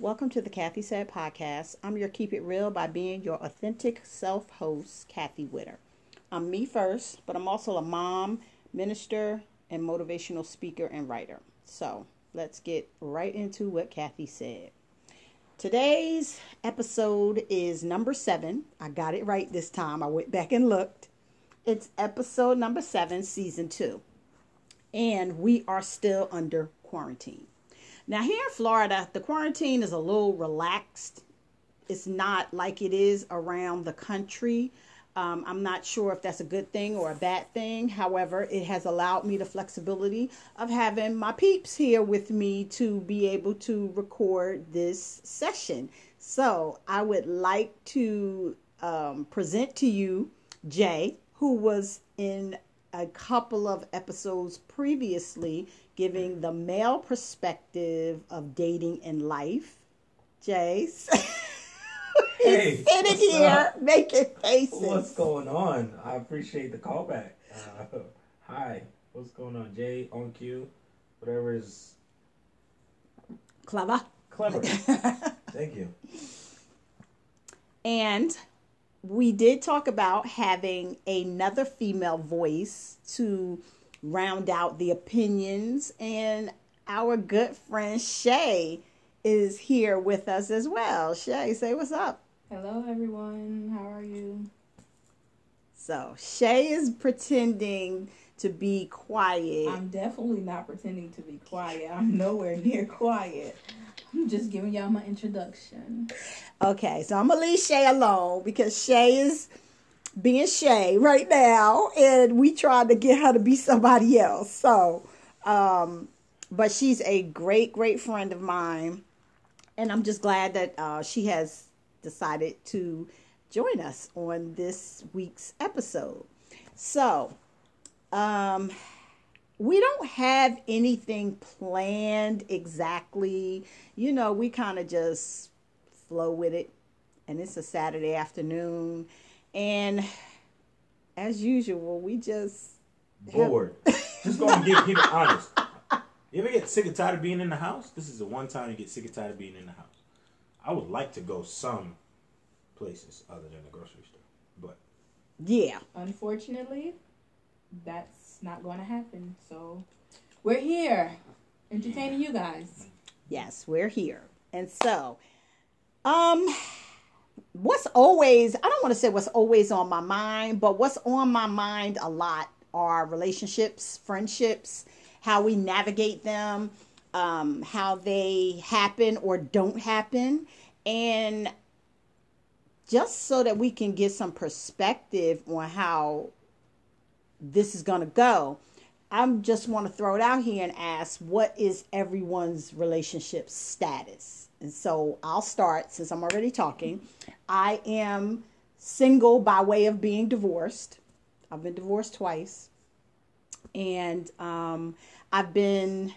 Welcome to the Kathy Said podcast. I'm your Keep It Real by being your authentic self host, Kathy Witter. I'm me first, but I'm also a mom, minister, and motivational speaker and writer. So let's get right into what Kathy said. Today's episode is number seven. I got it right this time. I went back and looked. It's episode number seven, season two. And we are still under quarantine. Now, here in Florida, the quarantine is a little relaxed. It's not like it is around the country. Um, I'm not sure if that's a good thing or a bad thing. However, it has allowed me the flexibility of having my peeps here with me to be able to record this session. So, I would like to um, present to you Jay, who was in a couple of episodes previously giving the male perspective of dating and life. Jace. Hey, sitting what's here up? making faces. What's going on? I appreciate the callback. Uh, hi, what's going on, Jay? On cue, whatever is Clever. clever. Thank you. And we did talk about having another female voice to round out the opinions. And our good friend Shay is here with us as well. Shay, say what's up. Hello, everyone. How are you? So Shay is pretending to be quiet. I'm definitely not pretending to be quiet. I'm nowhere near quiet. I'm just giving y'all my introduction. Okay, so I'm gonna leave Shay alone because Shay is being Shay right now, and we tried to get her to be somebody else. So, um, but she's a great, great friend of mine, and I'm just glad that uh, she has decided to join us on this week's episode. So, um, we don't have anything planned exactly. You know, we kind of just flow with it. And it's a Saturday afternoon. And as usual, we just Bored. Just going to get keep it honest. You ever get sick and tired of being in the house? This is the one time you get sick and tired of being in the house. I would like to go some places other than the grocery store, but yeah. Unfortunately, that's not going to happen. So we're here entertaining you guys. Yes, we're here. And so, um what's always I don't want to say what's always on my mind, but what's on my mind a lot are relationships, friendships, how we navigate them, um, how they happen or don't happen, and just so that we can get some perspective on how this is going to go. I just want to throw it out here and ask what is everyone's relationship status? And so I'll start since I'm already talking. I am single by way of being divorced. I've been divorced twice. And um, I've been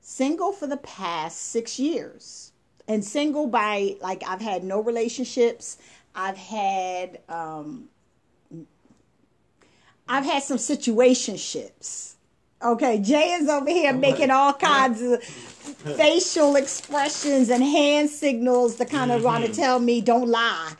single for the past six years. And single by, like, I've had no relationships. I've had um, I've had some situationships. Okay, Jay is over here making all kinds of facial expressions and hand signals to kind of want to tell me don't lie.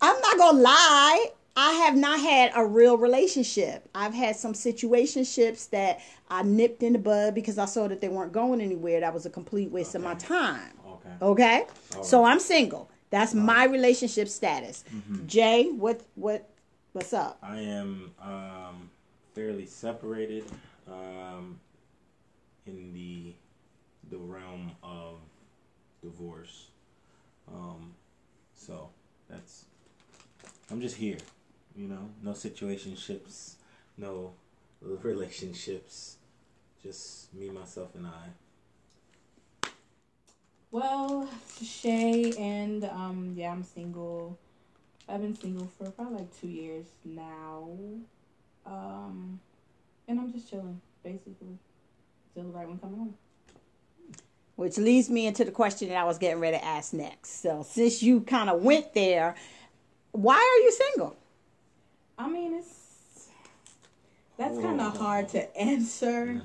I'm not gonna lie. I have not had a real relationship. I've had some situationships that I nipped in the bud because I saw that they weren't going anywhere. That was a complete waste of my time. okay. Okay, All so. I'm single. That's my relationship status. Jay, what what what's up? I am um, fairly separated um, in the the realm of divorce. Um, so that's I'm just here, you know. No situationships, no relationships. Just me, myself, and I. Well, Shay and um yeah, I'm single. I've been single for probably like two years now. Um and I'm just chilling, basically. Till the right one coming along. Which leads me into the question that I was getting ready to ask next. So, since you kind of went there, why are you single? I mean it's that's kinda hard to answer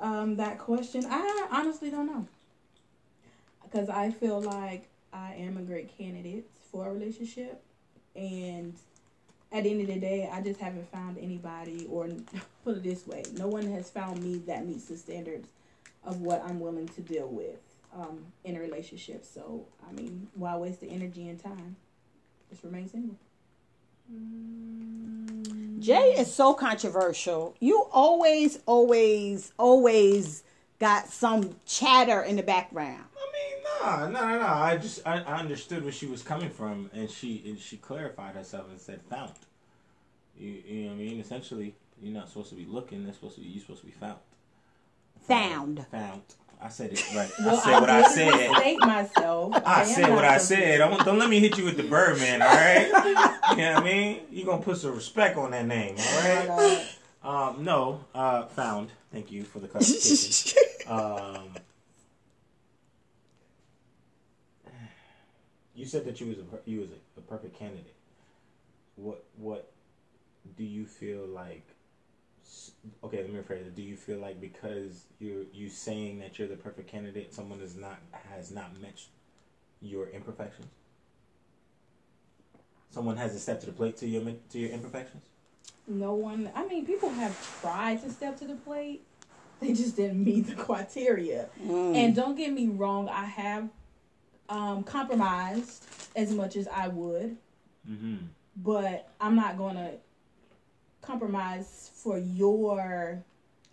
um that question. I honestly don't know. because I feel like I am a great candidate for a relationship, and at the end of the day, I just haven't found anybody, or put it this way, no one has found me that meets the standards of what I'm willing to deal with um, in a relationship. So, I mean, why waste the energy and time? Just remain single. Jay is so controversial. You always, always, always got some chatter in the background. I no, nah, nah, nah. I just I, I understood where she was coming from, and she and she clarified herself and said found. You, you know what I mean? Essentially, you're not supposed to be looking. They're supposed to be. You're supposed to be found. Found. Found. I said it right. Well, I said what I did said. State myself. I am said what I said. Don't, don't let me hit you with the Birdman, all right? you know what I mean? You are gonna put some respect on that name, all right? Um, no, uh, found. Thank you for the clarification. um, you said that you was a you was a, a perfect candidate. What what do you feel like? Okay, let me rephrase it. Do you feel like because you're you saying that you're the perfect candidate, someone is not has not matched your imperfections? Someone hasn't stepped to the plate to your to your imperfections. No one. I mean, people have tried to step to the plate. They just didn't meet the criteria. Mm. And don't get me wrong, I have um, compromised as much as I would, Mm-hmm. but I'm not gonna compromise for your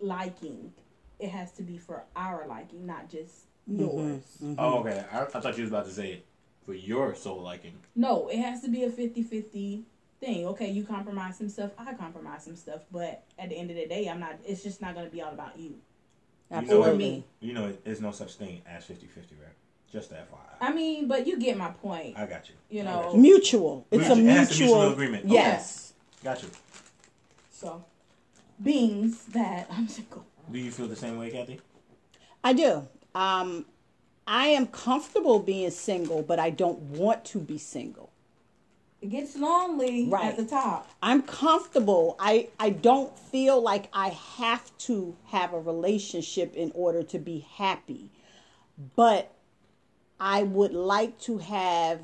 liking. It has to be for our liking, not just yours. Oh, okay. I, I thought you was about to say for your soul liking. No, it has to be a 50-50 thing. Okay, you compromise some stuff, I compromise some stuff, but at the end of the day, I'm not. It's just not gonna be all about you. You know, Absolutely. You know, there's no such thing as 50-50, right? Just FYI. I mean, but you get my point. I got you. You know. you. Mutual. It's a Mutual- it has to be mutual, mutual agreement. Okay. Yes. Got you. So, beings that I'm single. Do you feel the same way, Kathy? I do. Um, I am comfortable being single, but I don't want to be single. It gets lonely Right. at the top. I'm comfortable. I, I don't feel like I have to have a relationship in order to be happy. But I would like to have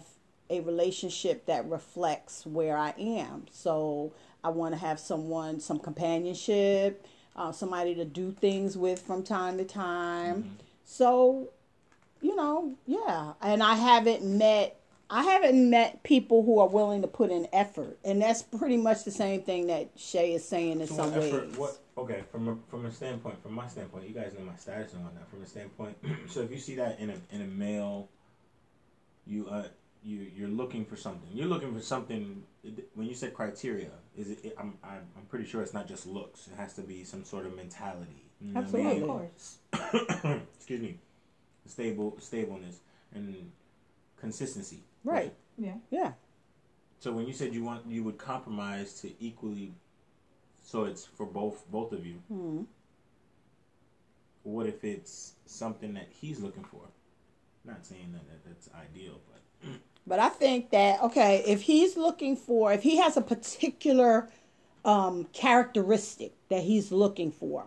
a relationship that reflects where I am. So I want to have someone, some companionship, uh, somebody to do things with from time to time. So, you know, yeah. And I haven't met I haven't met people who are willing to put in effort, and that's pretty much the same thing that Shay is saying in So some what ways. what? Okay, from a from a standpoint, from my standpoint, you guys know my status and whatnot. From a standpoint, so if you see that in a in a male, you uh you you're looking for something. You're looking for something. When you said criteria, is it? I'm I'm, I'm pretty sure it's not just looks. It has to be some sort of mentality. You know what I mean? Absolutely. Of course. excuse me, stable stableness and consistency. Right. Yeah. Yeah. So when you said you want you would compromise to equally, so it's for both both of you. Mhm. What if it's something that he's looking for? Not saying that, that that's ideal, but But I think that okay, if he's looking for, if he has a particular um, characteristic that he's looking for,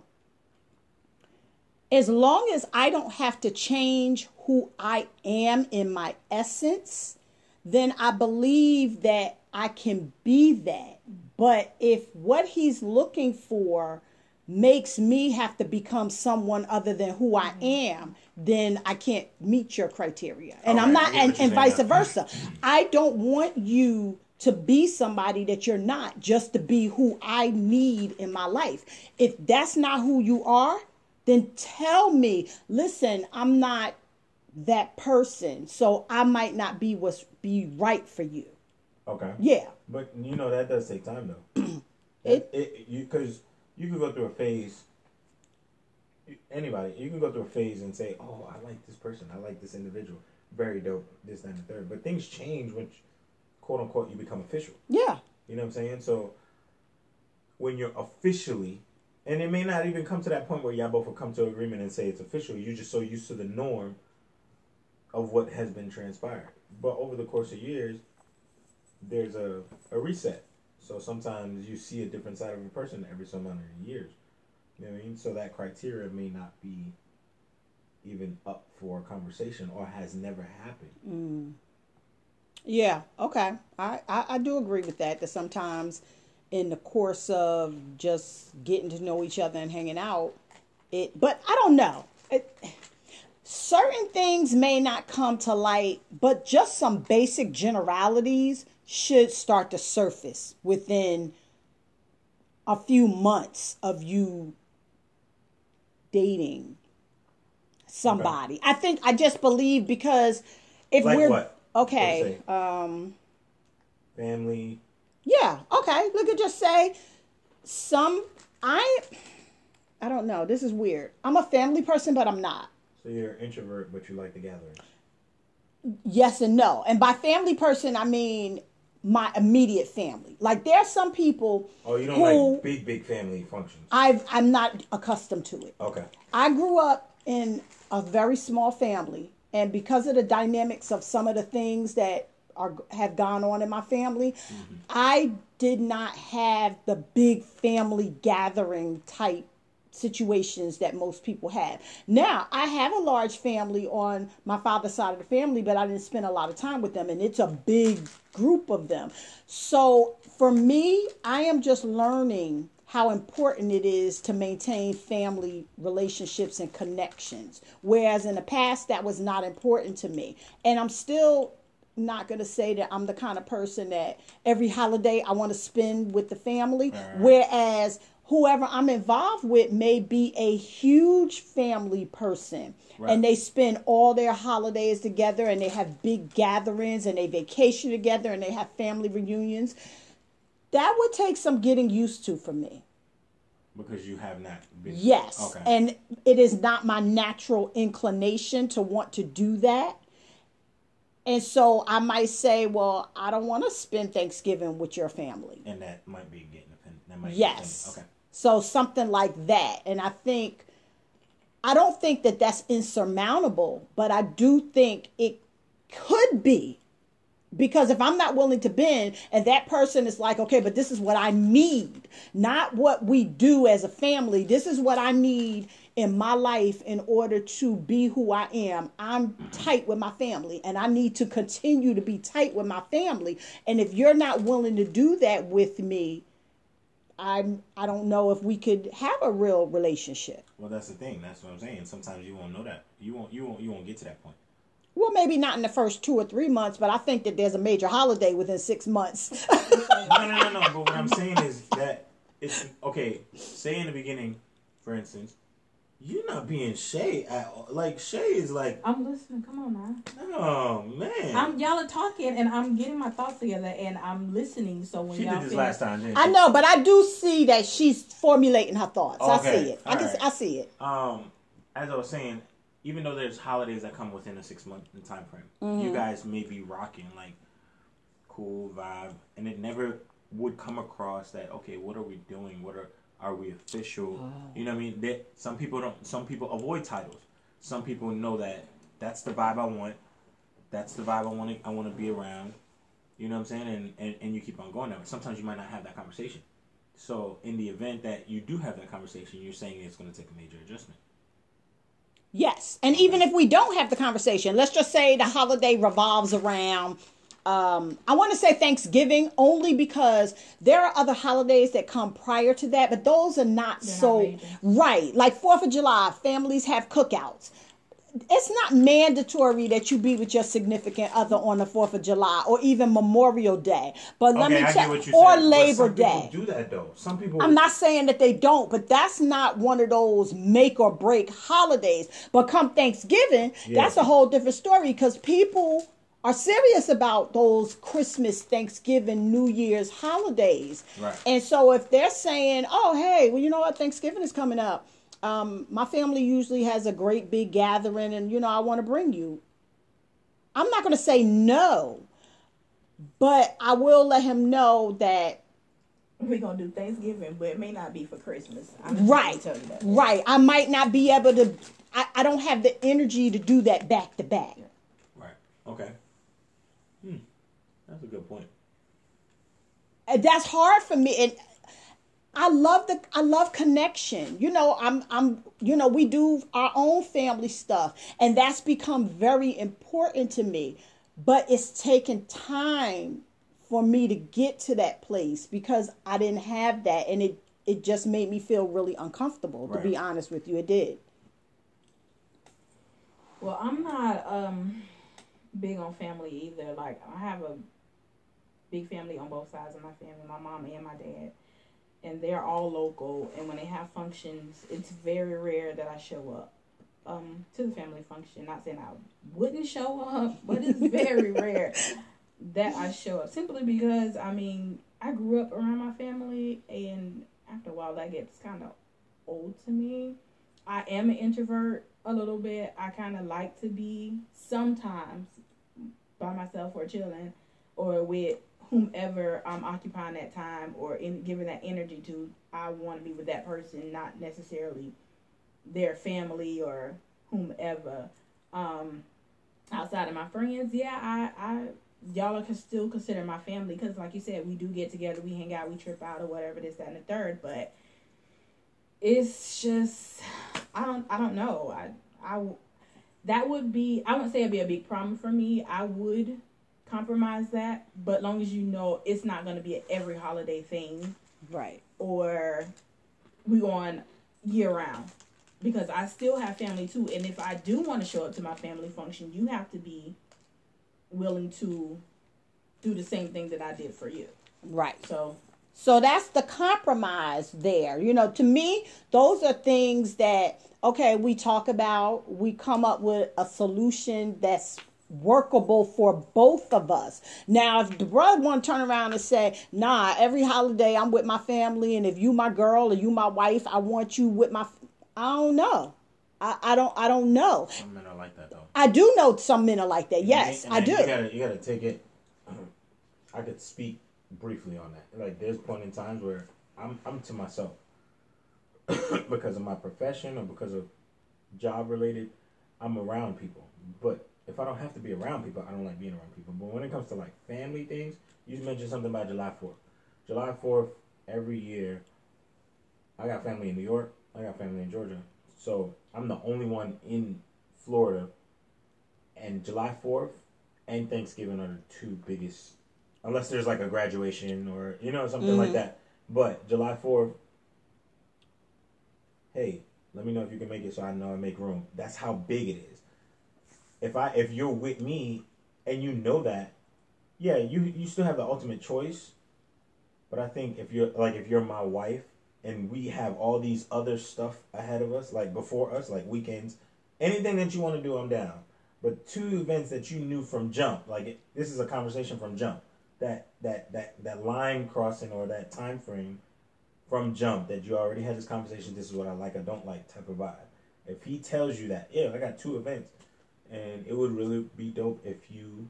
as long as I don't have to change who I am in my essence, then I believe that I can be that. But if what he's looking for makes me have to become someone other than who I am, then I can't meet your criteria. And I'm not, and, and vice saying. versa. I don't want you to be somebody that you're not just to be who I need in my life. If that's not who you are, then tell me, listen, I'm not that person, so I might not be what's be right for you. Okay. Yeah. But you know that does take time though. It- it, you because you can go through a phase. Anybody, you can go through a phase and say, "Oh, I like this person. I like this individual. Very dope. This, that, and the third. But things change when, quote unquote, you become official. Yeah. You know what I'm saying? So when you're officially, and it may not even come to that point where y'all both will come to agreement and say it's official. You're just so used to the norm of what has been transpired. But over the course of years, there's a, a reset. So sometimes you see a different side of a person every so many years. You know what I mean? So that criteria may not be even up for conversation or has never happened. Mm. Yeah, okay. I, I, I do agree with that, that sometimes in the course of just getting to know each other and hanging out, it, but I don't know. It, certain things may not come to light, but just some basic generalities should start to surface within a few months of you dating somebody. I think I just believe because if Like we're what? okay, um Family. yeah, okay. Look at just say some I I don't know. This is weird. I'm a family person, but I'm not. So you're an introvert, but you like the gatherings. Yes and no. And by family person, I mean my immediate family. Like there's some people Oh, you don't who like big, big family functions. I've I'm not accustomed to it. Okay. I grew up in a very small family, and because of the dynamics of some of the things that are have gone on in my family, mm-hmm. I did not have the big family gathering type situations that most people have. Now, I have a large family on my father's side of the family, but I didn't spend a lot of time with them, and it's a big group of them. So for me, I am just learning how important it is to maintain family relationships and connections. Whereas in the past, that was not important to me. And I'm still not going to say that I'm the kind of person that every holiday I want to spend with the family. Whereas whoever I'm involved with may be a huge family person. Right. And they spend all their holidays together and they have big gatherings and they vacation together and they have family reunions. That would take some getting used to for me. Because you have not been. Yes. Okay. And it is not my natural inclination to want to do that. And so I might say, well, I don't want to spend Thanksgiving with your family. and that might be getting offended. That might be Yes. offended. Okay. So something like that. And I think, I don't think that that's insurmountable, but I do think it could be. Because if I'm not willing to bend and that person is like, okay, but this is what I need, not what we do as a family. This is what I need in my life in order to be who I am. I'm tight with my family and I need to continue to be tight with my family. And if you're not willing to do that with me, I'm I don't know if we could have a real relationship. Well, that's the thing. That's what I'm saying. Sometimes you won't know that. You won't. You won't. You won't get to that point. Well, maybe not in the first two or three months, but I think that there's a major holiday within six months. no, no, no, no. But what I'm saying is that it's okay. Say in the beginning, for instance, you're not being Shay at all. Like Shay is like, I'm listening. Come on now. oh man. I'm y'all are talking and I'm getting my thoughts together and I'm listening. So when she y'all did this finish- last time. Didn't I know, but I do see that she's formulating her thoughts. I see it. I all can. right. I see it. Um, as I was saying, even though there's holidays that come within a six month time frame, Mm-hmm. you guys may be rocking like cool vibe, and it never would come across that okay, what are we doing? What are are we official? Oh. You know what I mean? That some people don't. Some people avoid titles. Some people know that that's the vibe I want. That's the vibe I want. I want to be around. You know what I'm saying? And, and and you keep on going there. Sometimes you might not have that conversation. So in the event that you do have that conversation, you're saying it's going to take a major adjustment. Yes, and even if we don't have the conversation, let's just say the holiday revolves around. Um, I want to say Thanksgiving only because there are other holidays that come prior to that, but those are not They're so major. right. Like Fourth of July, families have cookouts. It's not mandatory that you be with your significant other on the Fourth of July or even Memorial Day. But let okay, me I tell you're or saying. Labor some Day. do that though. Some people. I'm not saying that they don't, but that's not one of those make or break holidays. But come Thanksgiving, Yeah. that's a whole different story because people are serious about those Christmas, Thanksgiving, New Year's holidays. Right. And so if they're saying, oh, hey, well, you know what, Thanksgiving is coming up. Um, my family usually has a great big gathering, and, you know, I want to bring you. I'm not going to say no, but I will let him know that We're gonna do Thanksgiving, but it may not be for Christmas. I'm Right. tell you that. Right. I might not be able to I, I don't have the energy to do that back to back. Right. Okay. That's a good point. And That's hard for me. And I love the I love connection. You know, I'm I'm you know, we do our own family stuff and that's become very important to me. But it's taken time for me to get to that place because I didn't have that and it it just made me feel really uncomfortable to be honest with you. It did. Well, I'm not um big on family either. Like I have a big family on both sides of my family, my mom and my dad. And they're all local and when they have functions, it's very rare that I show up um to the family function. Not saying I wouldn't show up, but it's very rare that I show up simply because I mean, I grew up around my family and after a while that gets kind of old to me. I am an introvert a little bit. I kind of like to be sometimes by myself or chilling or with whomever I'm occupying that time or in giving that energy to. I want to be with that person, not necessarily their family or whomever. Um, outside of my friends, yeah, I, I y'all are still consider my family because, like you said, we do get together, we hang out, we trip out or whatever this, that, and the third. But it's just I don't I don't know. I I that would be I wouldn't say it'd be a big problem for me. I would compromise that, but long as you know it's not going to be an every holiday thing Right. or we on year round because I still have family too. And if I do want to show up to my family function, you have to be willing to do the same thing that I did for you. Right. So So that's the compromise there. You know, to me, those are things that, okay, we talk about, we come up with a solution that's workable for both of us. Now, if the brother want to turn around and say, nah, every holiday I'm with my family, and if you my girl or you my wife, I want you with my, f-" I don't know. I, I don't, I don't know. Some men are like that though. I do know some men are like that. Yes, And I do. You gotta, you gotta take it. I could speak briefly on that. Like, there's point in times where I'm, I'm to myself because of my profession or because of job related. I'm around people, but if I don't have to be around people, I don't like being around people. But when it comes to like family things, you mentioned something about July Fourth. July Fourth every year. I got family in New York. I got family in Georgia. So I'm the only one in Florida and July 4th and Thanksgiving are the two biggest, unless there's like a graduation or, you know, something like mm-hmm. that. But July 4th, hey, let me know if you can make it so I know I make room. That's how big it is. If I if you're with me and you know that, yeah, you you still have the ultimate choice. But I think if you're like if you're my wife and we have all these other stuff ahead of us, like before us, like weekends, anything that you want to do, I'm down. But two events that you knew from jump, like it, this is a conversation from jump. That that that that line crossing or that time frame from jump that you already had this conversation. This is what I like, I don't like type of vibe. If he tells you that, yeah, I got two events, and it would really be dope if you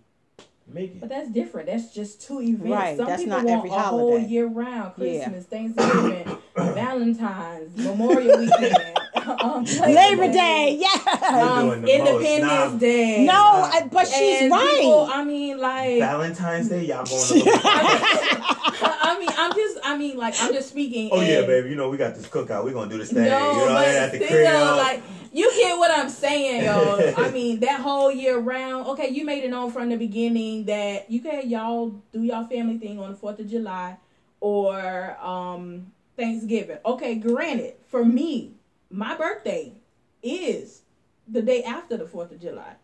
make it. But that's different. That's just two events. Right, Some that's people not want every a whole holiday. year round. Yeah. Christmas, Thanksgiving, Valentine's, Memorial Weekend, um, Labor Day, yeah. um, doing the most. Independence Nah. Day. No, I- but she's And right. people, I mean, like, Valentine's Day, y'all going to look. I mean, I'm just, I mean, like, I'm just speaking. Oh yeah, and- babe. You know we got this cookout. We're gonna do this thing. No, you know, but at the still, crib. like you get what I'm saying, yo. I mean, that whole year round. Okay, you made it known from the beginning that you can y'all do y'all family thing on the Fourth of July or um Thanksgiving. Okay, granted, for me, my birthday is the day after the Fourth of July,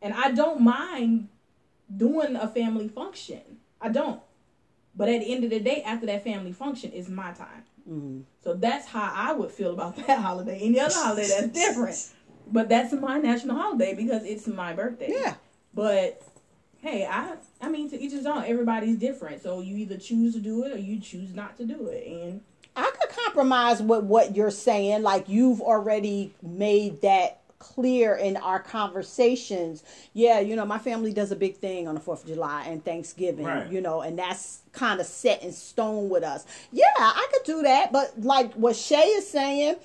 and I don't mind doing a family function. I don't. But at the end of the day, after that family function is my time. Mm-hmm. So that's how I would feel about that holiday. Any other holiday that's different. But that's my national holiday because it's my birthday. Yeah. But hey, I I mean to each his own. Everybody's different. So you either choose to do it or you choose not to do it. And I could compromise with what you're saying. Like you've already made that clear in our conversations. Yeah, you know, my family does a big thing on the 4th of July and Thanksgiving, Right. you know, and that's kind of set in stone with us. Yeah, I could do that. But like what Shay is saying,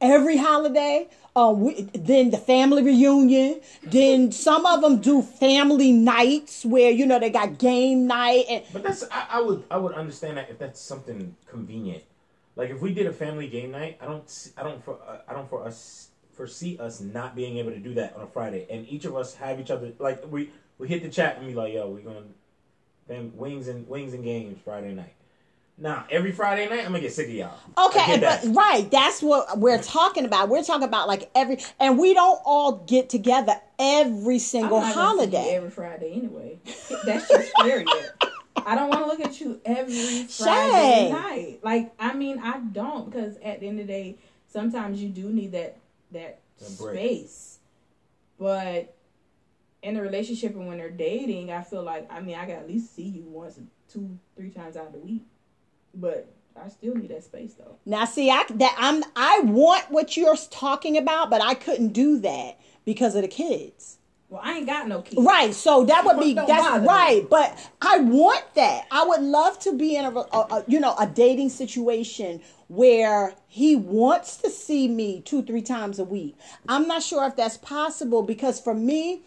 every holiday, uh, we, then the family reunion, then some of them do family nights where, you know, they got game night and But that's I, I would I would understand that if that's something convenient. Like if we did a family game night, I don't, I don't, for, uh, I don't for us foresee us not being able to do that on a Friday, and each of us have each other like we we hit the chat and be like, yo, we're gonna fam, wings and wings and games Friday night. Now every Friday night, I'm gonna get sick of y'all. Okay, but that. right, that's what we're talking about. We're talking about like every, and we don't all get together every single I'm not gonna see you holiday. every Friday anyway. That's just period. I don't want to look at you every Shay. Friday night. Like I mean, I don't because at the end of the day, sometimes you do need that that A break. space. But in a relationship and when they're dating, I feel like I mean I got at least see you once, two, three times out of the week. But I still need that space though. Now, see, I that I'm I want what you're talking about, but I couldn't do that because of the kids. Well, I ain't got no kids. Right, so that would be that's bother me. right, but I want that. I would love to be in a, a, a you know a dating situation where he wants to see me two three times a week. I'm not sure if that's possible because for me,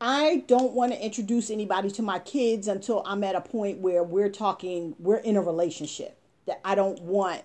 I don't want to introduce anybody to my kids until I'm at a point where we're talking, we're in a relationship. That I don't want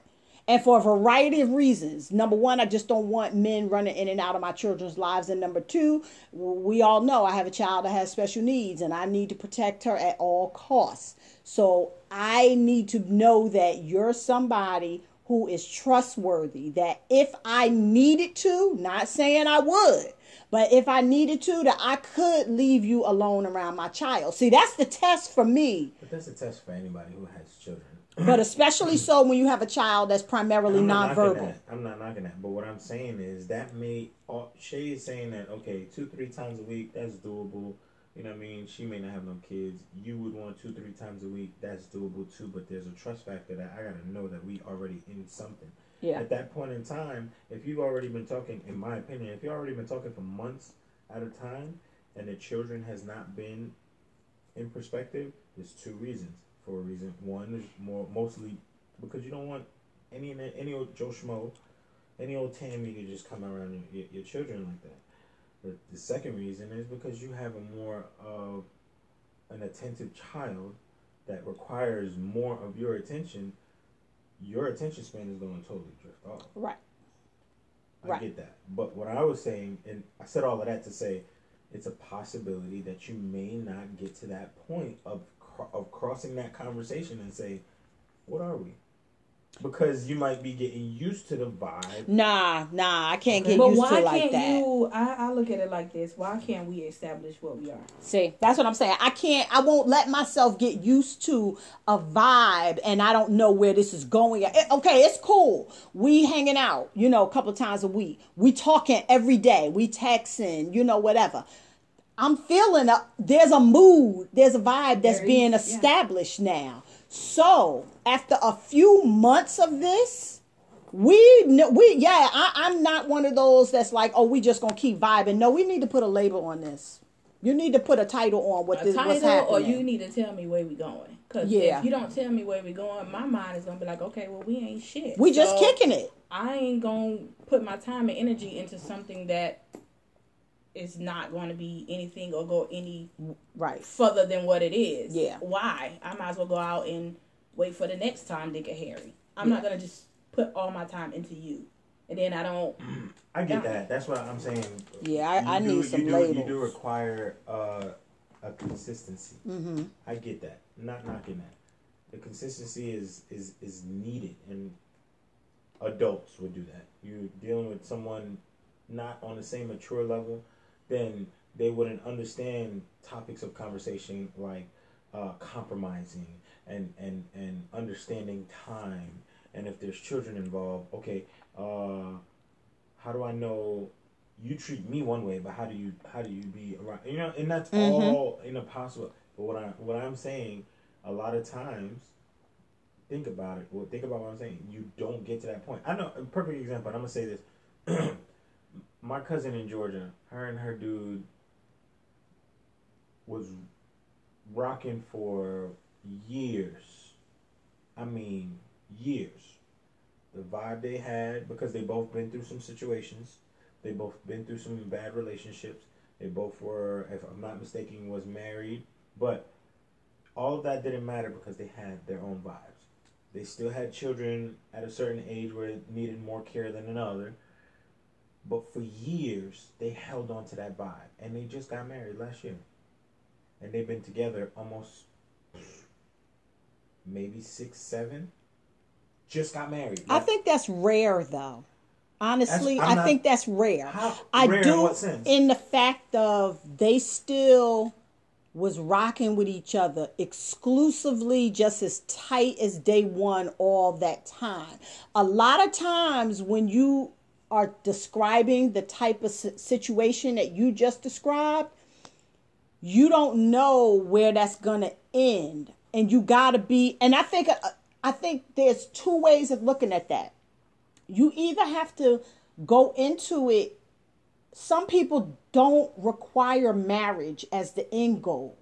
and for a variety of reasons. Number one, I just don't want men running in and out of my children's lives. And number two, we all know I have a child that has special needs and I need to protect her at all costs. So I need to know that you're somebody who is trustworthy, that if I needed to, not saying I would, but if I needed to, that I could leave you alone around my child. See, that's the test for me, But that's the test for anybody who has children. But especially so when you have a child that's primarily I'm not nonverbal. I'm not knocking that. But what I'm saying is that may uh, Shay is saying that okay, two three times a week that's doable. You know what I mean? She may not have no kids. You would want two three times a week. That's doable too. But there's a trust factor that I gotta know that we already in something. Yeah. At that point in time, if you've already been talking, in my opinion, if you've already been talking for months at a time, and the children has not been in perspective, there's two reasons. For a reason, one is more mostly because you don't want any any old Joe Schmo, any old Tammy to just come around your, your, children like that. The, the second reason is because you have a more of an attentive child that requires more of your attention. Your attention span is going to totally drift off. Right. I Right. get that. But what I was saying, and I said all of that to say, it's a possibility that you may not get to that point of of crossing that conversation and say, "What are we?" Because you might be getting used to the vibe. Nah, nah, I can't get But used why to it like can't that. you? I, I look at it like this. Why can't we establish what we are? See, that's what I'm saying. I can't, I won't let myself get used to a vibe and I don't know where this is going. It- okay, it's cool. We hanging out, you know, a couple times a week. We talking every day. We texting, you know, whatever. I'm feeling a, there's a mood, there's a vibe that's is, being yeah. established now. So after a few months of this, we we yeah, I, I'm not one of those that's like, oh, we just gonna keep vibing. No, we need to put a label on this. You need to put a title on what A this title, happening. or you need to tell me where we going. Because Yeah. if you don't tell me where we going, my mind is gonna be like, okay, well, we ain't shit. we just kicking it. I ain't gonna put my time and energy into something that is not going to be anything or go any Right. further than what it is. Yeah. Why? I might as well go out and wait for the next time Dick get Harry. I'm not gonna just put all my time into you, and then I don't. I get that. That's what I'm saying. Yeah, I- I do, need some you do, You do require uh, a consistency. Mm-hmm. I get that. Not knocking that. The consistency is is is needed, and adults would do that. You're dealing with someone not on the same mature level, then they wouldn't understand topics of conversation like uh, compromising and and and understanding time. And if there's children involved, okay, uh, how do I know? You treat me one way, but how do you how do you be around? You know, and that's Mhm. all in a possible. But what I what I'm saying, a lot of times, think about it. Well, think about what I'm saying. You don't get to that point. I know a perfect example. And I'm gonna say this. My cousin in Georgia, her and her dude was rocking for years. I mean, years. The vibe they had because they both been through some situations. They both been through some bad relationships. They both were, if I'm not mistaken, was married. But all of that didn't matter because they had their own vibes. They still had children at a certain age where it needed more care than another. But for years, they held on to that vibe. And they just got married last year. And they've been together almost maybe six, seven. Just got married. I think that's rare, though. Honestly, I'm not- think that's rare. How- I rare in do sense? in the fact of they still was rocking with each other exclusively just as tight as day one all that time. A lot of times when you are describing the type of situation that you just described, you don't know where that's going to end and you got to be and I think uh, I think there's two ways of looking at that. You either have to go into it some people don't require marriage as the end goal.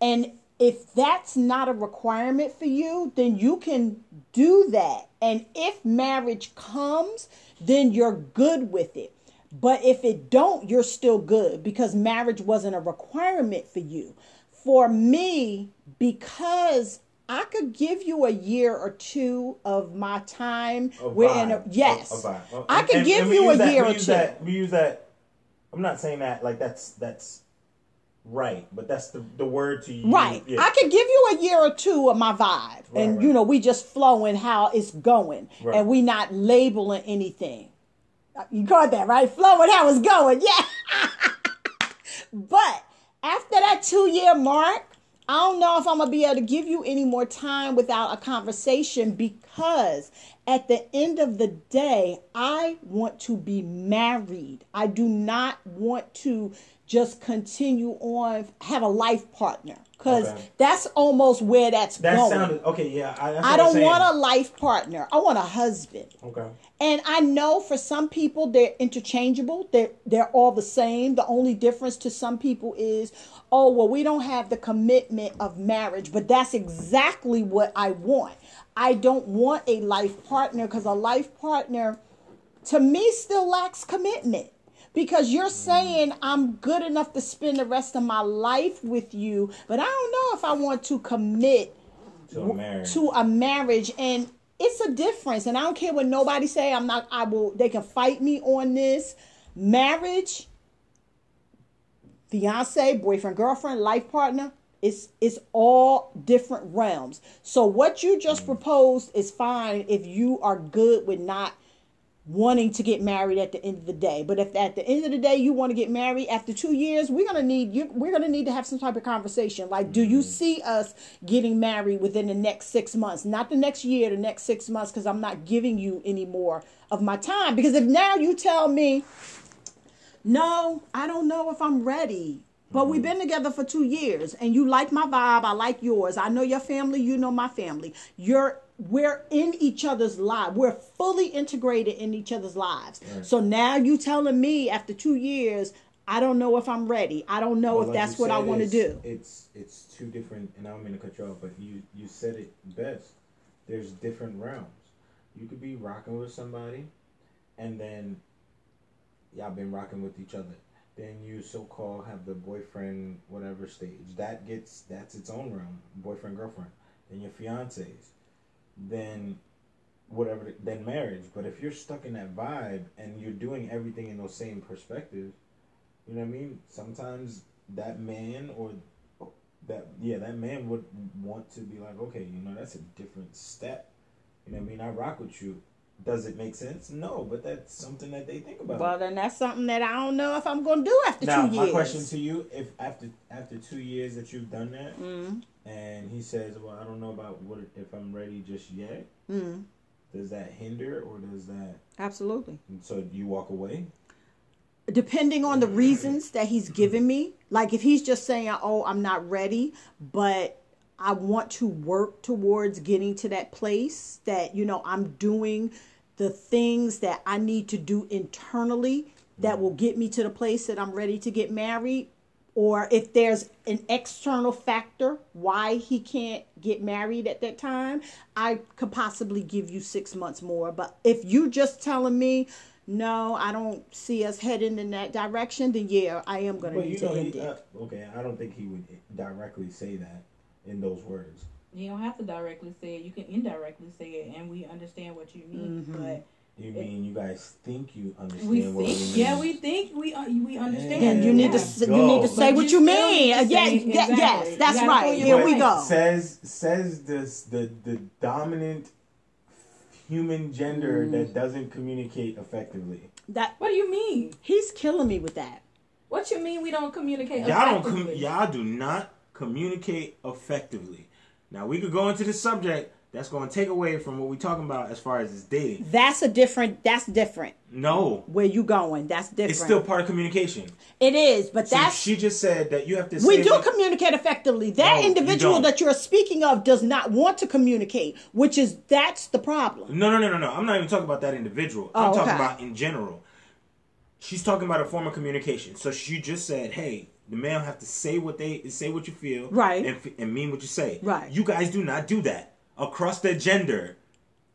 And if that's not a requirement for you, then you can do that. And if marriage comes, then you're good with it. But if it don't, you're still good because marriage wasn't a requirement for you. For me, because I could give you a year or two of my time. A We're in a, yes, A- a vibe. I could and- give and you a that- year or two. That, we use that. I'm not saying that like that's that's right, but that's the the word to use. Right. Yeah. I could give you a year or two of my vibe. and right. you know, we just flowing how it's going. Right. And we not labeling anything. You caught that, right? Flowing how it's going. Yeah. but after that two year mark, I don't know if I'm gonna be able to give you any more time without a conversation because at the end of the day, I want to be married. I do not want to just continue on have a life partner because Okay. that's almost where that's that going. sounded okay. Yeah, I, I don't want a life partner. I want a husband. Okay. And I know for some people they're interchangeable. They're they're all the same. The only difference to some people is, oh well, we don't have the commitment of marriage, but that's exactly what I want. I don't want a life partner because a life partner to me still lacks commitment. Because you're mm-hmm. saying I'm good enough to spend the rest of my life with you, but I don't know if I want to commit To a marriage. to a marriage and it's a difference and i don't care what nobody say i'm not i will they can fight me on this. Marriage fiance boyfriend girlfriend life partner it's it's all different realms. So what you just mm. proposed is fine if you are good with not wanting to get married at the end of the day. But if at the end of the day you want to get married after two years, we're gonna need you. We're gonna need to have some type of conversation. Like, do you mm-hmm. see us getting married within the next six months? Not the next year, the next six months, because I'm not giving you any more of my time. Because if now you tell me, no, I don't know if I'm ready. But we've mm-hmm. been together for two years and you like my vibe, I like yours. I know your family, you know my family. You're we're in each other's lives. We're fully integrated in each other's lives. So now you telling me after two years, I don't know if I'm ready. I don't know But if like that's what I want to do. It's it's two different, and I don't mean to cut you off, but you you said it best. There's different realms. You could be rocking with somebody, and then y'all been rocking with each other. Then you so called have the boyfriend whatever stage. That gets that's its own realm. Boyfriend girlfriend. Then your fiancés. Then whatever. than marriage. But if you're stuck in that vibe and you're doing everything in those same perspectives, you know what I mean? Sometimes that man or that yeah, that man would want to be like, okay, you know, that's a different step. You know what I mean? I rock with you. Does it make sense? No, but that's something that they think about. Well, then that's something that I don't know if I'm going to do after now, two my question to you: If after after two years that you've done that, Mm, and he says, "Well, I don't know about what if I'm ready just yet," mm, does that hinder or does that? absolutely. So you walk away? depending on the reasons that he's given me like if he's just saying oh i'm not ready but i want to work towards getting to that place that you know i'm doing the things that i need to do internally that will get me to the place that i'm ready to get married. Or if there's an external factor why he can't get married at that time i could possibly give you six months more. But if you're just telling me no i don't see us heading in that direction then yeah i am going to need you to end it. uh, okay, I don't think he would directly say that in those words. You don't have to directly say it. You can indirectly say it, and we understand what you mean. Mhm. But You mean you guys think you understand we what think, we mean? yeah, we think we uh, we understand. And you need to yeah. s- you need to say But what you you mean. need Uh, yeah, yeah, exactly. yes, You right. Here your we go. Says says this the the dominant human gender Mm. that doesn't communicate effectively. That What do you mean? he's killing me with that. What you mean we don't communicate? Y'all don't com- y'all do not communicate effectively. Now we could go into the subject that's going to take away from what we're talking about as far as this dating. That's a different. That's different. No, Where you going? That's different. it's still part of communication. It is, but So that's she just said that you have to. we do communicate effectively. That No, you individual don't. that you're speaking of does not want to communicate, which is that's the problem. No, no, no, no, no. I'm not even talking about that individual. Oh, I'm talking okay. about in general. She's talking about a form of communication. So she just said, "Hey, the male have to say what they say, what you feel, Right. and, and mean what you say. Right. You guys do not do that across the gender,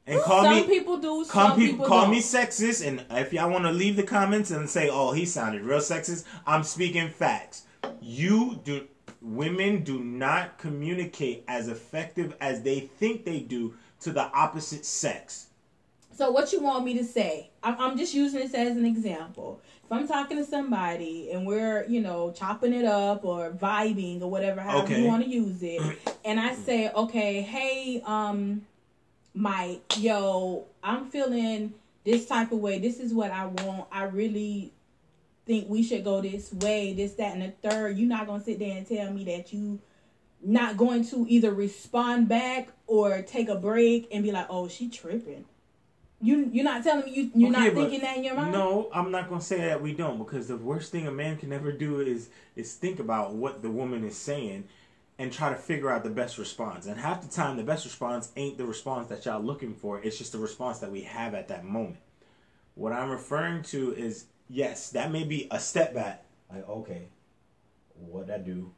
and call Some me people do. Some people people call don't. me sexist. And if y'all want to leave the comments and say, "Oh, he sounded real sexist," I'm speaking facts. You do. Women do not communicate as effective as they think they do to the opposite sex. So what you want me to say? I'm, I'm just using this as an example. If I'm talking to somebody and we're, you know, chopping it up or vibing or whatever, however Okay. you want to use it, and I say, okay, hey, um, Mike, yo, I'm feeling this type of way. This is what I want. I really think we should go this way, this, that, and the third. You're not gonna sit there and tell me that you not going to either respond back or take a break and be like, oh, she tripping. You you're not telling me you you're Okay, not thinking that in your mind. No, I'm not gonna say that we don't because the worst thing a man can ever do is is think about what the woman is saying and try to figure out the best response. And half the time, the best response ain't the response that y'all looking for. It's just the response that we have at that moment. What I'm referring to is yes, that may be a step back. Like okay, what I do,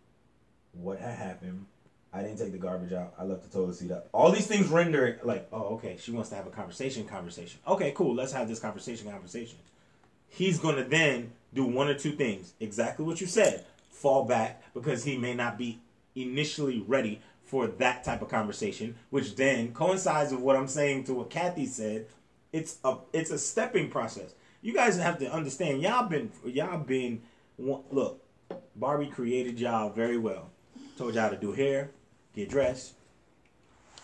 what happened. I didn't take the garbage out. I left the toilet seat up. All these things render like, oh, okay, she wants to have a conversation, conversation. Okay, cool, let's have this conversation, conversation. He's gonna then do one or two things. Exactly what you said. Fall back because he may not be initially ready for that type of conversation, which then coincides with what I'm saying to what Kathy said. It's a it's a stepping process. You guys have to understand. Y'all been y'all been look. Barbie created y'all very well. Told y'all to do hair, get dressed.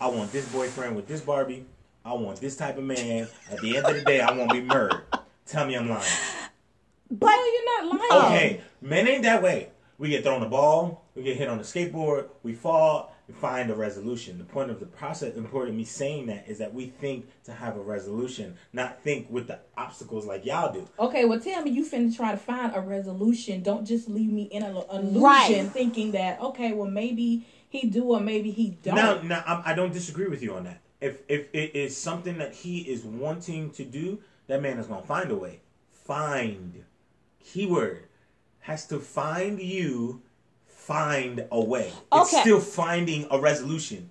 I want this boyfriend with this Barbie. I want this type of man. At the end of the day, I want to be murdered. Tell me I'm lying. But no, you're not lying. Okay, men ain't that way. We get thrown a ball, we get hit on the skateboard, we fall, we find a resolution. The point of the process, important me saying that, is that we think to have a resolution, not think with the obstacles like y'all do. Okay, well, tell me you finna try to find a resolution. Don't just leave me in an illusion Right. thinking that okay, well maybe he do or maybe he don't. Now, now I don't disagree with you on that. If if it is something that he is wanting to do, that man is gonna find a way. Find, keyword, has to find you. Find a way. Okay. It's still finding a resolution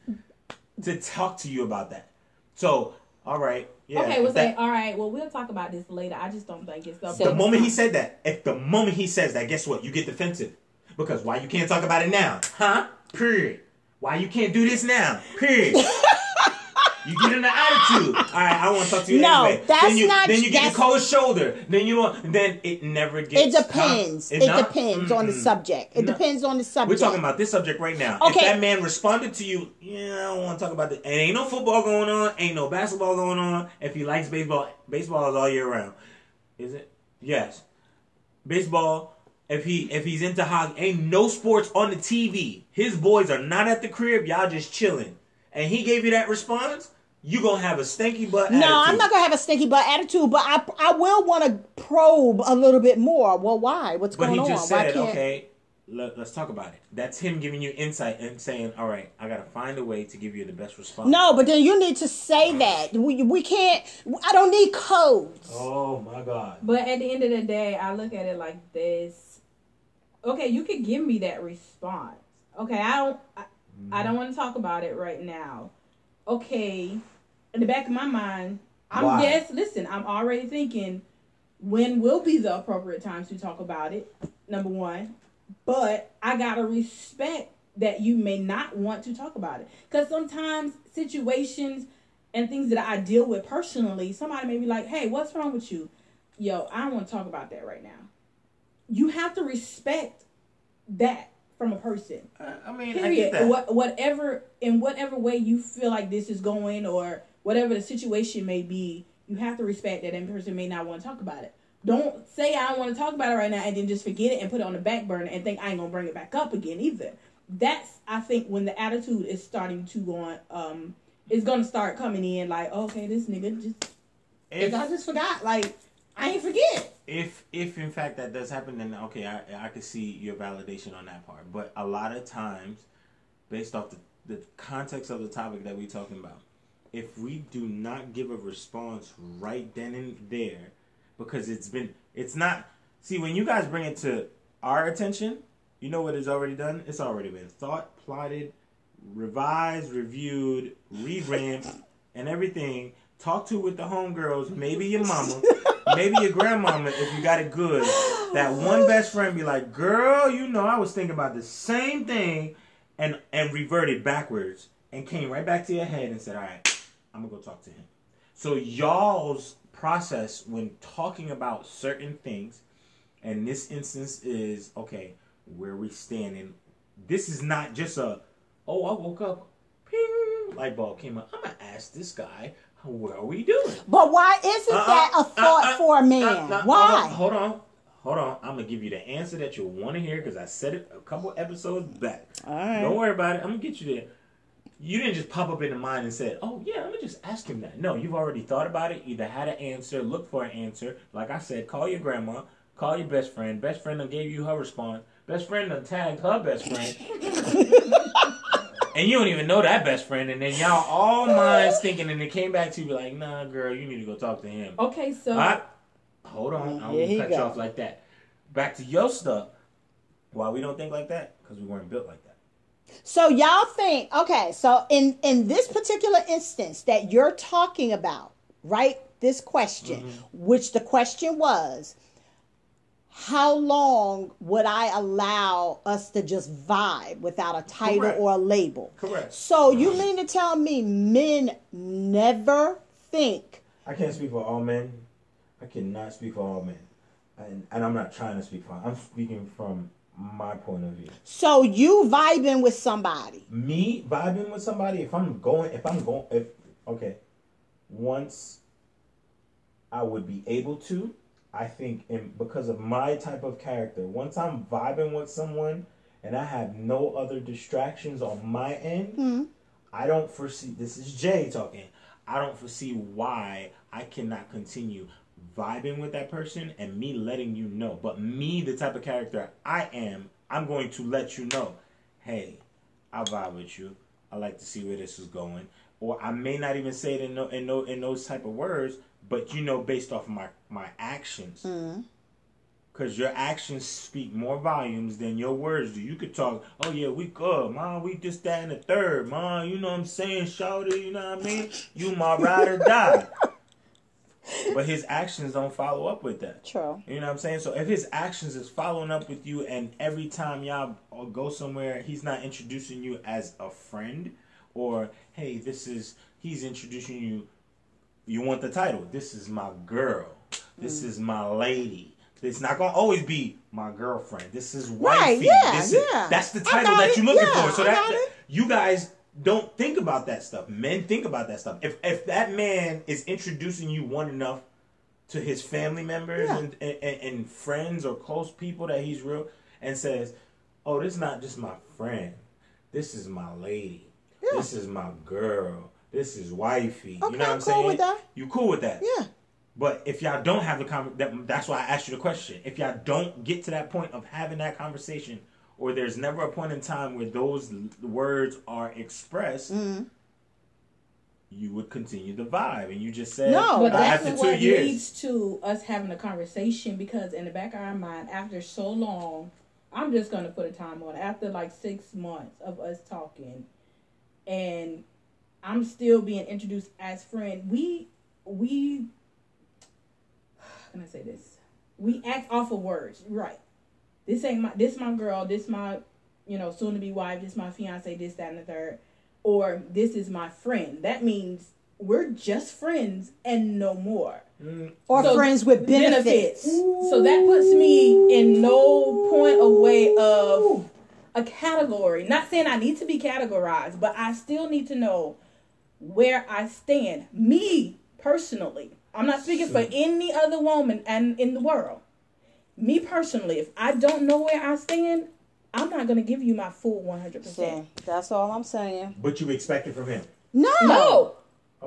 to talk to you about that. So, all right, yeah. okay, we'll that- say all right. Well, we'll talk about this later. I just don't think it's the the moment he said that, if the moment he says that, guess what? You get defensive. Because why you can't talk about it now? Huh? Period. Why you can't do this now? Period. you get in the attitude. All right, I want to talk to you No, anyway. that's then you, not- Then you get the cold shoulder. Then you want. Then it never gets. it depends. It not? depends on the subject. It No. depends on the subject. We're talking about this subject right now. Okay. If that man responded to you, yeah, I don't want to talk about this. And ain't no football going on, ain't no basketball going on. If he likes baseball, baseball is all year round. Is it? Yes. Baseball. If he if he's into hockey, ain't no sports on the TV. His boys are not at the crib. Y'all just chilling. And he gave you that response. You gonna have a stinky butt. No, attitude. I'm not gonna have a stinky butt attitude, but I I will want to probe a little bit more. Well, why? What's But going he on? just why said, can't? okay, let, us talk about it. That's him giving you insight and saying, all right, I gotta find a way to give you the best response. No, but then you need to say that we we can't. I don't need codes. Oh my god. But at the end of the day, I look at it like this. Okay, you could give me that response. Okay, I don't. I, I don't want to talk about it right now. Okay, in the back of my mind, I'm Why? yes. Listen, I'm already thinking when will be the appropriate time to talk about it. Number one, but I gotta respect that you may not want to talk about it. Because sometimes situations and things that I deal with personally, somebody may be like, hey, what's wrong with you? Yo, I don't want to talk about that right now. You have to respect that from a person. Uh, I mean, I get Period. that. What, whatever, in whatever way you feel like this is going or whatever the situation may be, you have to respect that that person may not want to talk about it. Don't say I don't want to talk about it right now and then just forget it and put it on the back burner and think I ain't gonna bring it back up again either. That's I think when the attitude is starting to go on, um, it's gonna start coming in like, okay, this nigga just if, I just forgot. Like I ain't forget. if if in fact that does happen, then okay, I I could see your validation on that part. But a lot of times, based off the the context of the topic that we're talking about, if we do not give a response right then and there, because it's been it's not see when you guys bring it to our attention, you know what it's already done. It's already been thought, plotted, revised, reviewed, revamped, and everything. Talk to with the homegirls, maybe your mama, maybe your grandmama if you got it good. That one best friend be like, "Girl, you know I was thinking about the same thing," and and reverted backwards and came right back to your head and said, "All right, I'm gonna go talk to him." So y'all's process when talking about certain things, and this instance is okay, where we standing. This is not just a, oh, I woke up, ping, light bulb came up. I'm gonna ask this guy, what are we doing? But why isn't Uh-uh, that a thought uh-uh, for a man? uh, uh, why? Hold on, hold on. Hold on. I'm gonna give you the answer that you'll want to hear because I said it a couple episodes back. All right. Don't worry about it. I'm gonna get you there. You didn't just pop up in the mind and said, "Oh yeah, let me just ask him that." No, you've already thought about it. Either had an answer, look for an answer. Like I said, call your grandma, call your best friend. Best friend done gave you her response. Best friend done tagged her best friend. and you don't even know that best friend. And then y'all all minds thinking, and it came back to you like, "Nah, girl, you need to go talk to him." Okay, so I, hold on, I Here he won't cut you off like that. Back to your stuff. Why we don't think like that? Because we weren't built like that. So y'all think okay? So in in this particular instance that you're talking about, right? This question, Mm-hmm. which the question was, how long would I allow us to just vibe without a title Correct. or a label? Correct. So you mean to tell me men never think I can't speak for all men. I cannot speak for all men, and and I'm not trying to speak for. I'm speaking from my point of view. so you vibing with somebody? Me vibing with somebody. If I'm going, if I'm going, if okay, once I would be able to. I think, and because of my type of character, once I'm vibing with someone and I have no other distractions on my end, hmm. I don't foresee. This is Jay talking. I don't foresee why I cannot continue vibing with that person and me letting you know. But me, the type of character I am, I'm going to let you know. Hey, I vibe with you. I like to see where this is going. Or I may not even say it in no, in, no, in those type of words, but you know, based off my my actions. Mm-hmm. Cause your actions speak more volumes than your words do. You could talk, oh yeah, we good, man. We just that and the third, man. You know what I'm saying, shouty. You know what I mean? You my ride or die. but his actions don't follow up with that. True. You know what I'm saying? So if his actions is following up with you, and every time y'all go somewhere, he's not introducing you as a friend, or hey, this is he's introducing you. You want the title? This is my girl. This hmm. is my lady. It's not gonna always be my girlfriend. This is Right, wifey. yeah, This is- yeah. That's the title that you're looking yeah, for. So that, got that- it. you guys don't think about that stuff. Men think about that stuff. If if that man is introducing you one enough to his family members Yeah. and, and, and friends or close people that he's real and says, "Oh, this is not just my friend. This is my lady. Yeah. This is my girl. This is wifey." Okay, you know what I'm I'm cool saying? with that. You cool with that? Yeah. But if y'all don't have the con- that, that's why I asked you the question. If y'all don't get to that point of having that conversation, or there's never a point in time where those l- words are expressed, Mm-hmm. you would continue the vibe, and you just said, No, But that's after two what years, leads to us having a conversation because in the back of our mind, after so long, I'm just gonna put a time on. After like six months of us talking, and I'm still being introduced as friend. We we can I say this? We act off of words, right? This ain't my this my girl. This my you know, soon to be wife, this my fiance, this, that, and the third, or this is my friend. That means we're just friends and no more. Mm, Or So, friends with benefits. So that puts me in no point away of a category. Not saying I need to be categorized, but I still need to know where I stand. Me personally, I'm not speaking for any other woman and in the world. Me personally, if I don't know where I stand, I'm not gonna give you my full 100. So percent that's all I'm saying. But you expect it from him. No. No,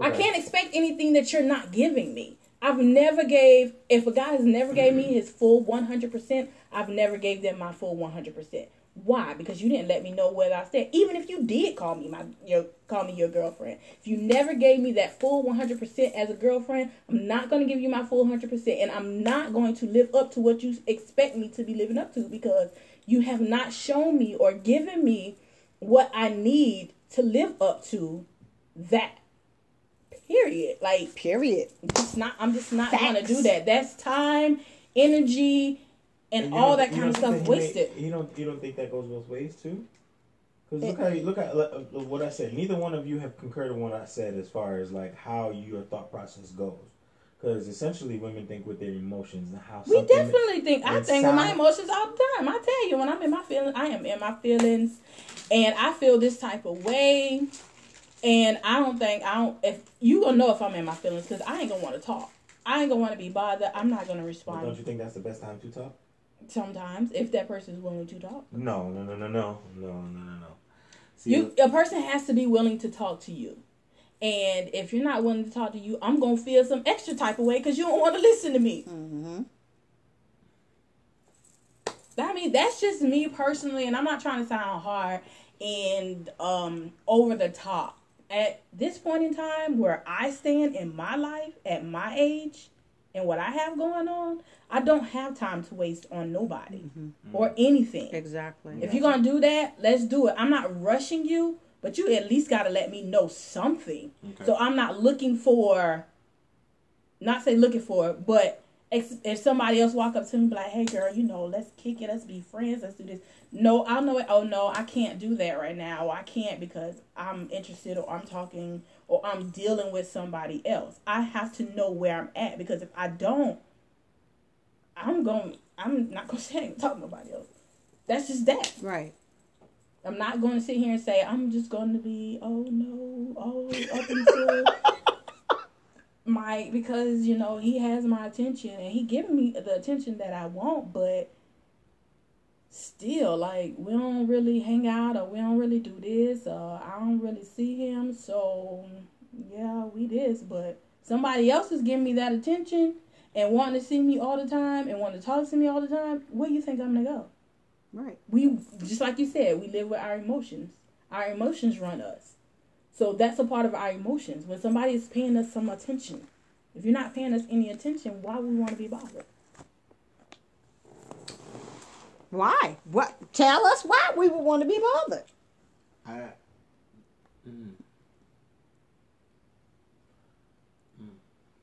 I can't expect anything that you're not giving me. I've never gave if a guy has never gave me mm-hmm. his full 100%, I've never gave them my full 100%. Why? Because you didn't let me know where I stand. Even if you did call me my your call me your girlfriend, if you never gave me that full 100% as a girlfriend, I'm not going to give you my full 100% and I'm not going to live up to what you expect me to be living up to because you have not shown me or given me what I need to live up to that period. Like Period. it's not I'm just not gonna do that. That's time, energy, and, And all that kind of stuff wasted. you don't you don't think that goes both ways too? Because look how you look at uh, uh, what I said. Neither one of you have concurred on what I said as far as like how your thought process goes. Because essentially, women think with their emotions and how We definitely think I think with my emotions all the time. I tell you, when I'm in my feelings, I am in my feelings, and I feel this type of way. And I don't think I don't. If you gonna know if I'm in my feelings, because I ain't gonna want to talk. I ain't gonna want to be bothered. I'm not gonna But respond. don't you think that's the best time to talk? Sometimes, if that person is willing to talk, No, no, no, no, no, no, no, no, no. See, you a person has to be willing to talk to you. And if you're not willing to talk to you, I'm gonna feel some extra type of way because you don't want to listen to me. Mm-hmm. I mean, that's just me personally, and I'm not trying to sound hard and um over the top. At this point in time, where I stand in my life, at my age, and what I have going on, I don't have time to waste on nobody mm-hmm. mm. or anything. Exactly. If you're gonna do that, let's do it. I'm not rushing you, but you at least gotta let me know something. Okay. So I'm not looking for, not say looking for, but ex- if somebody else walk up to me and be like, "Hey, girl, you know, let's kick it, let's be friends, let's do this." No, I'll know it. Oh no, I can't do that right now. I can't because I'm interested, or I'm talking, or I'm dealing with somebody else. I have to know where I'm at because if I don't, I'm going. I'm not gonna say I ain't talk to nobody else. That's just that. right. I'm not going to sit here and say I'm just going to be oh no oh up until Mike because you know he has my attention and he giving me the attention that I want, but still like we don't really hang out or we don't really do this or I don't really see him. So yeah, we this, but somebody else is giving me that attention and wanting to see me all the time and wanting to talk to me all the time. Where you think I'm gonna go? Right. we just like you said, we live with our emotions. Our emotions run us. So that's a part of our emotions. When somebody is paying us some attention, if you're not paying us any attention, why would we want to be bothered? Why? What? Tell us why we would want to be bothered. I, mm,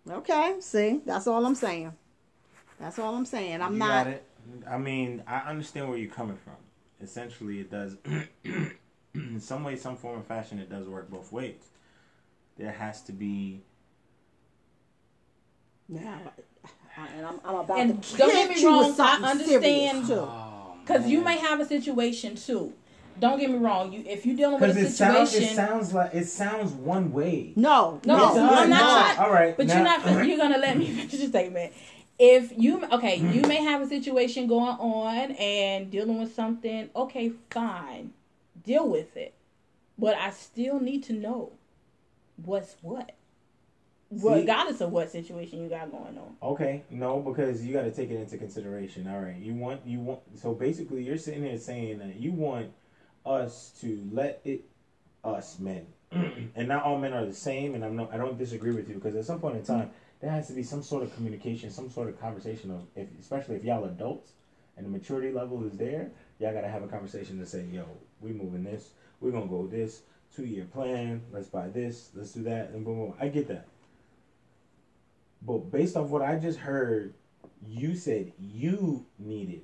Okay. See, that's all I'm saying. That's all I'm saying. I'm you not. got it. I mean, I understand where you're coming from. Essentially, it does. in some way, some form of fashion, it does work both ways. There has to be. Yeah. And I'm, I'm about And to don't get me you wrong, I understand- serious, too. Oh, Because you may have a situation too. Don't get me wrong. You if you're dealing with a it sounds, situation, it sounds like it sounds one way. No, No, it It I'm does not. All right, But now- you're not. You're gonna let me finish the statement. If you okay, you may have a situation going on and dealing with something. Okay, fine, deal with it. But I still need to know what's what, regardless of what situation you got going on. Okay, no, because you got to take it into consideration. All right, you want you want so basically you're sitting here saying that you want us to let it us men, and not all men are the same. And I'm not I don't disagree with you because at some point in time there has to be some sort of communication, some sort of conversation of if especially if y'all adults and the maturity level is there, y'all got to have a conversation to say, yo, we moving this, we're gonna go this two year plan, let's buy this, let's do that, and boom, boom. I get that. But based off what I just heard, you said you needed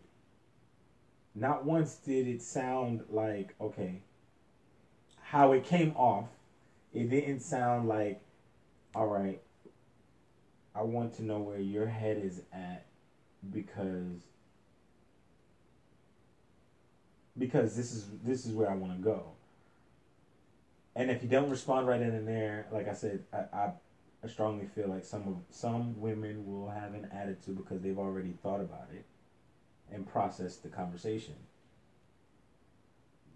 not once did it sound like okay. How it came off, it didn't sound like, all right. I want to know where your head is at because because this is this is where I want to go. And if you don't respond right in and there, like I said, I, I I strongly feel like some of some women will have an attitude because they've already thought about it and processed the conversation.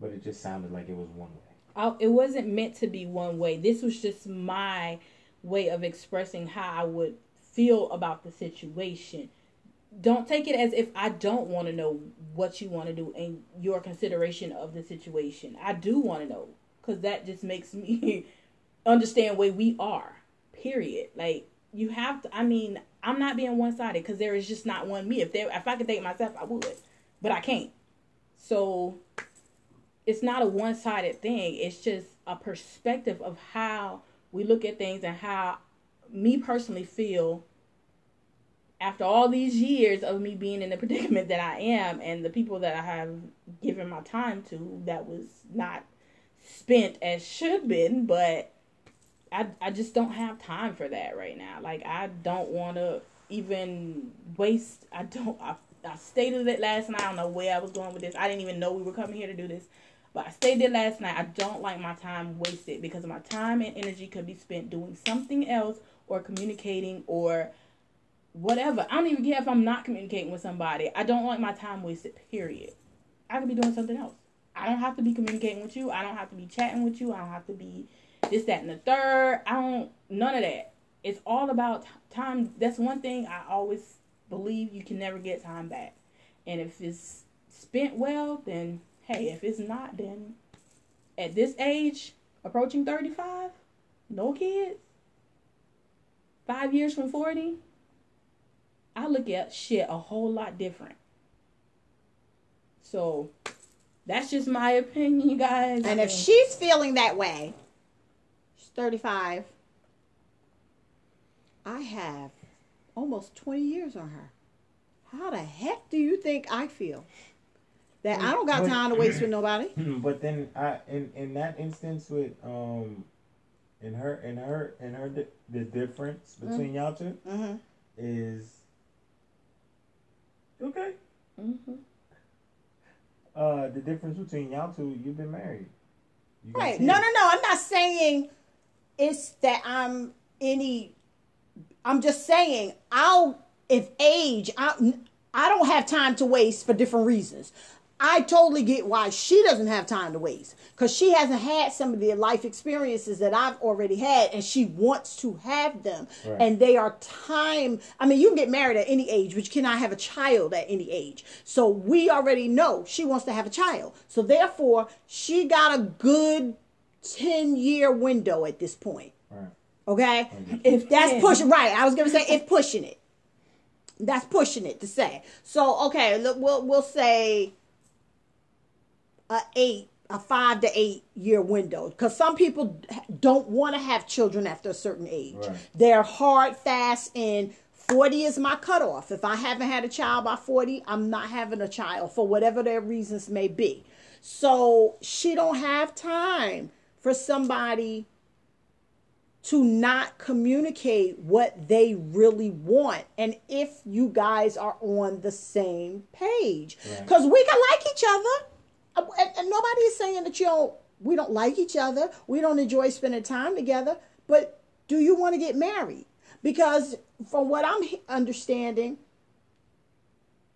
But it just sounded like it was one way. I, it wasn't meant to be one way. This was just my way of expressing how I would feel about the situation. Don't take it as if I don't want to know what you want to do and your consideration of the situation. I do want to know because that just makes me understand where we are. Period. Like you have to. I mean, I'm not being one sided because there is just not one me. If there, if I could date myself, I would, but I can't. So it's not a one sided thing. It's just a perspective of how we look at things and how me personally feel after all these years of me being in the predicament that I am and the people that I have given my time to that was not spent as should been, but I I just don't have time for that right now. Like I don't want to even waste. I don't. I, I stated it last night. I don't know where I was going with this. I didn't even know we were coming here to do this. But I stated it last night. I don't like my time wasted because my time and energy could be spent doing something else or communicating or whatever. I don't even care if I'm not communicating with somebody. I don't like my time wasted, period. I could be doing something else. I don't have to be communicating with you. I don't have to be chatting with you. I don't have to be this, that, and the third. I don't, none of that. It's all about time. That's one thing I always believe you can never get time back. And if it's spent well, then hey, if it's not, then at this age, approaching 35, no kids, five years from 40, I look at shit a whole lot different. So that's just my opinion, you guys. And I if she's feeling that way, 35. I have almost 20 years on her. How the heck do you think I feel? That I don't got But- time to waste with nobody. but then I in in that instance with um in her in her in her di- the difference between y'all two Mm-hmm. is okay. Mhm. Uh, the difference between y'all two, you've been married. You Right. No, no, no. I'm not saying it's that I'm any. I'm just saying I'll if age. I I don't have time to waste for different reasons. I totally get why she doesn't have time to waste because she hasn't had some of the life experiences that I've already had, and she wants to have them. Right. And they are time. I mean, you can get married at any age, but you cannot have a child at any age. So we already know she wants to have a child. So therefore, she got a good 10 year window at this point. Right. Okay? Mm-hmm. if That's pushing, right. I was going to say if pushing it. That's pushing it to say. So, okay, look, we'll, we'll say a eight, a five to eight year window. Because some people don't want to have children after a certain age. Right. They're hard, fast, and 40 is my cutoff. If I haven't had a child by 40, I'm not having a child for whatever their reasons may be. So she don't have time for somebody to not communicate what they really want. And if you guys are on the same page. Right. because we can like each other. Uh, and, and nobody is saying that you don't we don't like each other. We don't enjoy spending time together. But do you want to get married? Because from what i'm understanding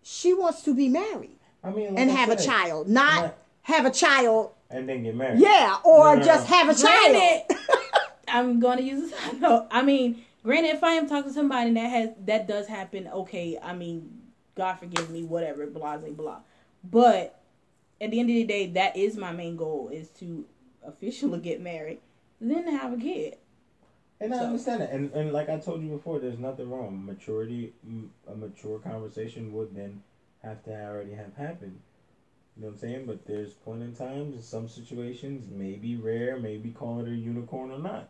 she wants to be married I mean, like and I have a child not Right. have a child and then get married. yeah or No, no, just no. have a child I'm gonna use this. No, I mean, granted, if I am talking to somebody that has that does happen, okay. I mean, God forgive me, whatever, blah blah blah. But at the end of the day, that is my main goal: is to officially get married, then have a kid. And I So- understand it. And and like I told you before, there's nothing wrong. Maturity, a mature conversation would then have to already have happened. You know what I'm saying? But there's point in times, in some situations, maybe rare, maybe call it a unicorn or not.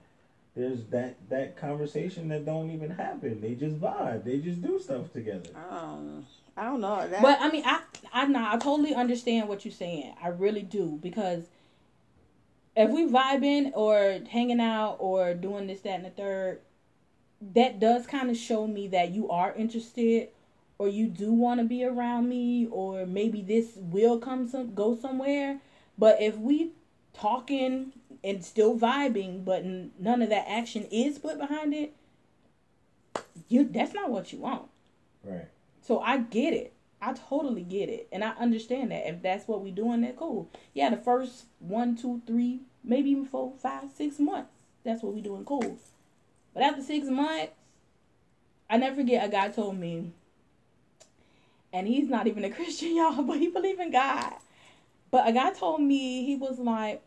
There's that that conversation that don't even happen. They just vibe. They just do stuff together. Um, I don't know. That, But I mean, I I know I totally understand what you're saying. I really do because if we vibing or hanging out or doing this, that, and the third, that does kind of show me that you are interested or you do want to be around me or maybe this will come some go somewhere. But if we talking and still vibing, but n- none of that action is put behind it, you that's not what you want. Right. So I get it. I totally get it. And I understand that. If that's what we doing, that cool. Yeah, the first one, two, three, maybe even four, five, six months. That's what we doing cool. But after six months, I never forget a guy told me, and he's not even a Christian, y'all, but he believe in God. But a guy told me he was like,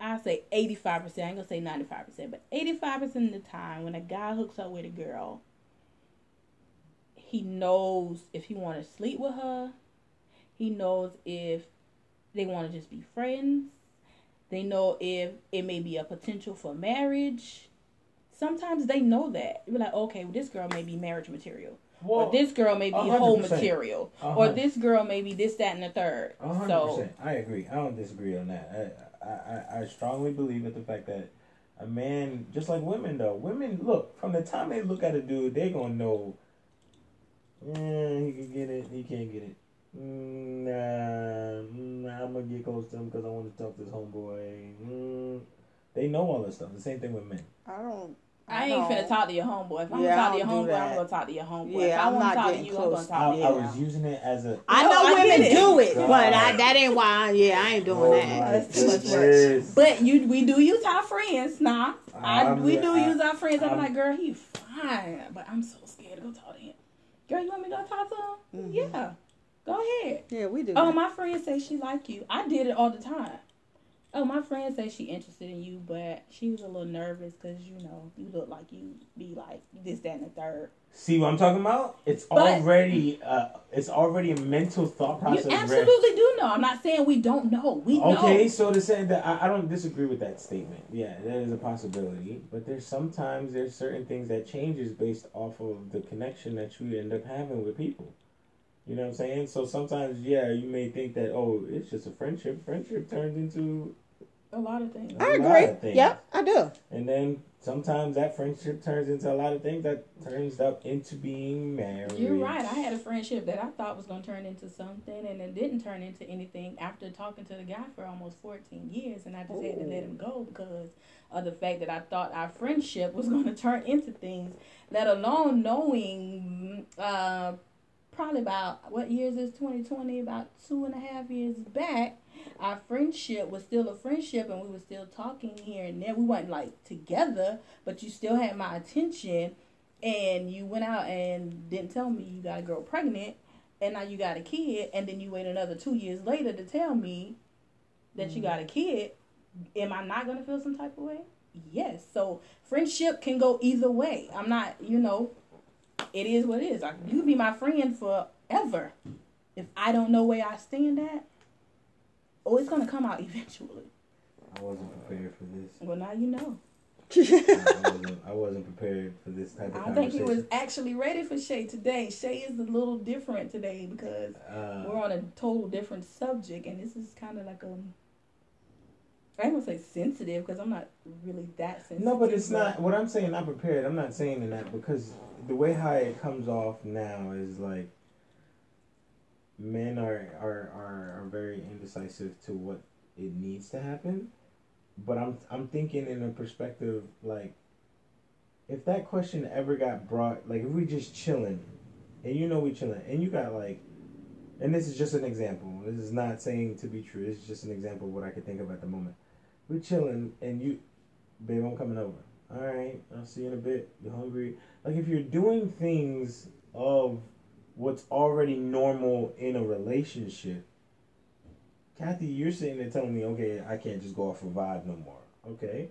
I say 85%, I ain't gonna say 95%, but 85% of the time when a guy hooks up with a girl, he knows if he want to sleep with her. He knows if they want to just be friends. They know if it may be a potential for marriage. Sometimes they know that. You're like, okay, well, this girl may be marriage material. Or this girl may be a hundred home percent. material. A Or this girl may be this, that, and the third. A hundred So. I agree. I don't disagree on that. I, I, I, I strongly believe in the fact that a man, just like women though, women look from the time they look at a dude, they gonna know. Yeah, he can get it. He can't get it. Mm, Nah, mm, I'm gonna get close to him because I want to talk to this homeboy. Mm. They know all this stuff. The same thing with men. I don't. I ain't don't. finna talk to your homeboy. If I'm Yeah, gonna talk to your don't homeboy, I'm gonna talk to your homeboy. Yeah, if I I'm want not to talk to getting you, I'm gonna close. talk I, to you. I was using it as a. I know I women get it. do it, God. but I, that ain't why. Yeah, I ain't doing Oh that. That's too much work. But you, we do use our friends, nah. I, we do I- use our friends. I'm, I'm- like, girl, he fine, but I'm so scared to go talk to him. Girl, you want me to go talk to him? Mhm. Yeah, go ahead. Yeah, we do. Oh, that. my friend say she like you. I did it all the time. Oh, my friend say she interested in you, but she was a little nervous because you know you look like you be like this, that, and the third. See what I'm talking about? It's But- already uh, it's already a mental thought process. You absolutely do know. I'm not saying we don't know. We Okay, know. so to say that I, I don't disagree with that statement. Yeah, that is a possibility. But there's sometimes there's certain things that changes based off of the connection that you end up having with people. You know what I'm saying? So sometimes, yeah, you may think that oh, it's just a friendship. Friendship turns into, A lot of things. a I lot agree. of things. Yep, I do. and then sometimes that friendship turns into a lot of things that turns up into being married. You're right. I had a friendship that I thought was going to turn into something, and it didn't turn into anything after talking to the guy for almost 14 years, and I just had to let him go because of the fact that I thought our friendship was going to turn into things, let alone knowing uh, probably about what years is 2020, about two and a half years back. Our friendship was still a friendship, and we were still talking here and there. We weren't like together, but you still had my attention and you went out and didn't tell me you got a girl pregnant and now you got a kid and then you wait another two years later to tell me that you got a mm-hmm. kid. Am i not going to feel some type of way? Yes. So friendship can go either way. I'm not you know it is what it is Like, you be my friend forever if i don't know where i stand at oh it's going to come out eventually I wasn't prepared for this. well now you know I wasn't, I wasn't prepared for this type of i don't think he was actually ready for shay today shay is a little different today because Uh, we're on a total different subject, and this is kind of like a. I ain't gonna say sensitive because I'm not really that sensitive. No, but it's not. What I'm saying, not prepared. I'm not saying in that because the way how it comes off now is like men are are are, are very indecisive to what it needs to happen. But I'm I'm thinking in a perspective like if that question ever got brought, like if we just chilling, and you know we chilling, and you got like, and this is just an example. This is not saying to be true. It's just an example of what I could think of at the moment. We're chilling, and you, babe, I'm coming over. All right, I'll see you in a bit. You hungry? Like if you're doing things of what's already normal in a relationship. Kathy, you're sitting there telling me, okay, I can't just go off a vibe no more. Okay.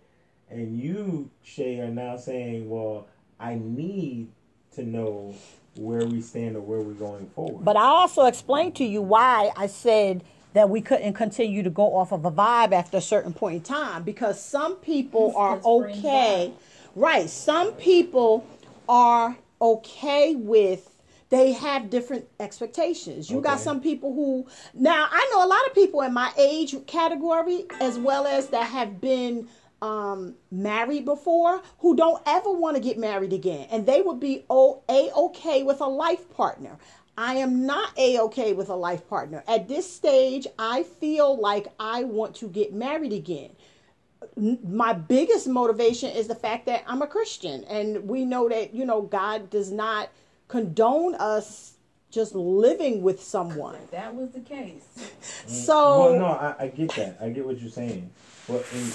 And you, Shay, are now saying, well, I need to know where we stand or where we're going forward. But I also explained to you why I said that we couldn't continue to go off of a vibe after a certain point in time because some people That's are 'cause okay. Right. Some people are okay with they have different expectations. You got some people who now I know a lot of people in my age category as well as that have been um married before who don't ever want to get married again and they would be o- a okay with a life partner. I am not a okay with a life partner. At this stage, I feel like I want to get married again my biggest motivation is the fact that I'm a Christian and we know that you know God does not condone us just living with someone. If that was the case. So well, no, I, I get that. I get what you're saying. But in,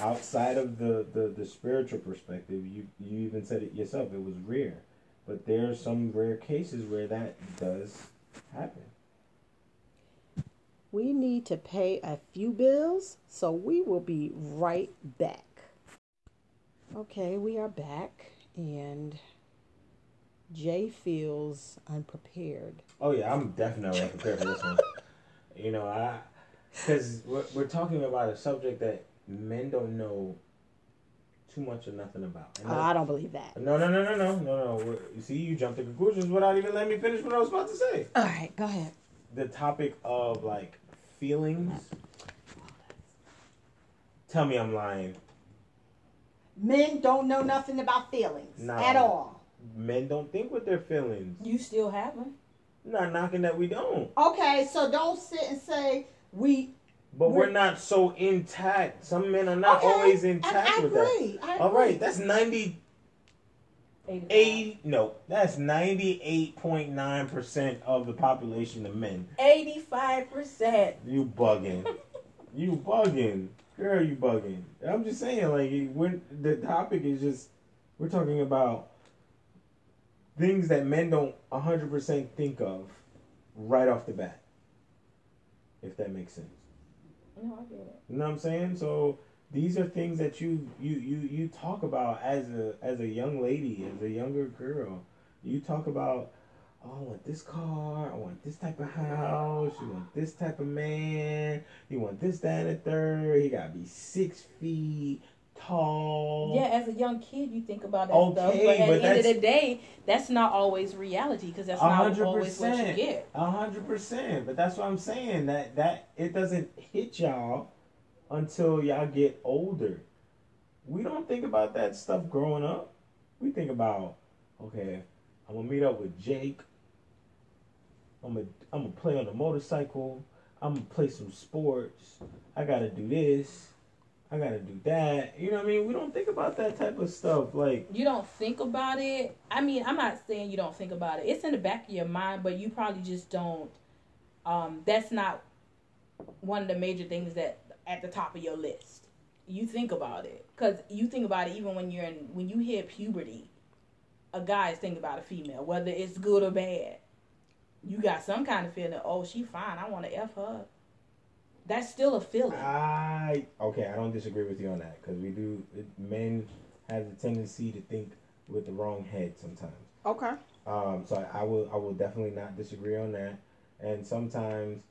outside of the, the, the spiritual perspective, you you even said it yourself. It was rare, but there are some rare cases where that does happen. We need to pay a few bills, so we will be right back. Okay, we are back and Jay feels unprepared. Oh yeah, I'm definitely unprepared for this one. You know, I because we're, we're talking about a subject that men don't know too much or nothing about. Uh, I don't believe that. no, no, no, no, no, no, no. You see, you jumped to conclusions without even letting me finish what I was about to say. All right, go ahead. The topic of like feelings. Tell me I'm lying. Men don't know nothing about feelings No. at all. Men don't think with their feelings. You still have them. Not knocking that we don't, Okay, so don't sit and say we but we're, We're- not so intact. Some men are not Okay, always intact I with agree, that. I All right, that's ninety Eight. eight. No, that's ninety eight point nine percent of the population of men. Eighty-five percent. You bugging. you bugging. Girl, you bugging. I'm just saying, like, when the topic is just, we're talking about things that men don't 100% think of right off the bat. If that makes sense. No, I get it. You know what I'm saying? So these are things that you you you you talk about as a as a young lady, as a younger girl. You talk about, oh, I want this car, I want this type of house, you want this type of man, you want this, that, and the third. He gotta be six feet tall. Yeah, as a young kid, you think about that Okay, stuff, but at but the end of the day, that's not always reality because that's not always what you get. A hundred percent. But that's what I'm saying. That that it doesn't hit y'all until y'all get older. We don't think about that stuff growing up. We think about, okay, I'm gonna meet up with Jake. I'm gonna I'm gonna play on the motorcycle. I'm gonna play some sports. I gotta do this. I gotta do that. You know what I mean? We don't think about that type of stuff. Like You don't think about it. I mean, I'm not saying you don't think about it. It's in the back of your mind, but you probably just don't. Um, that's not one of the major things that at the top of your list. You think about it because you think about it even when you're in when you hit puberty. A guy is thinking about a female, whether it's good or bad. You got some kind of feeling. Oh, she fine. I want to f her. That's still a feeling. I okay, I don't disagree with you on that because we do. It, men have the tendency to think with the wrong head sometimes. Okay. Um, so I, I will I will definitely not disagree on that. And sometimes,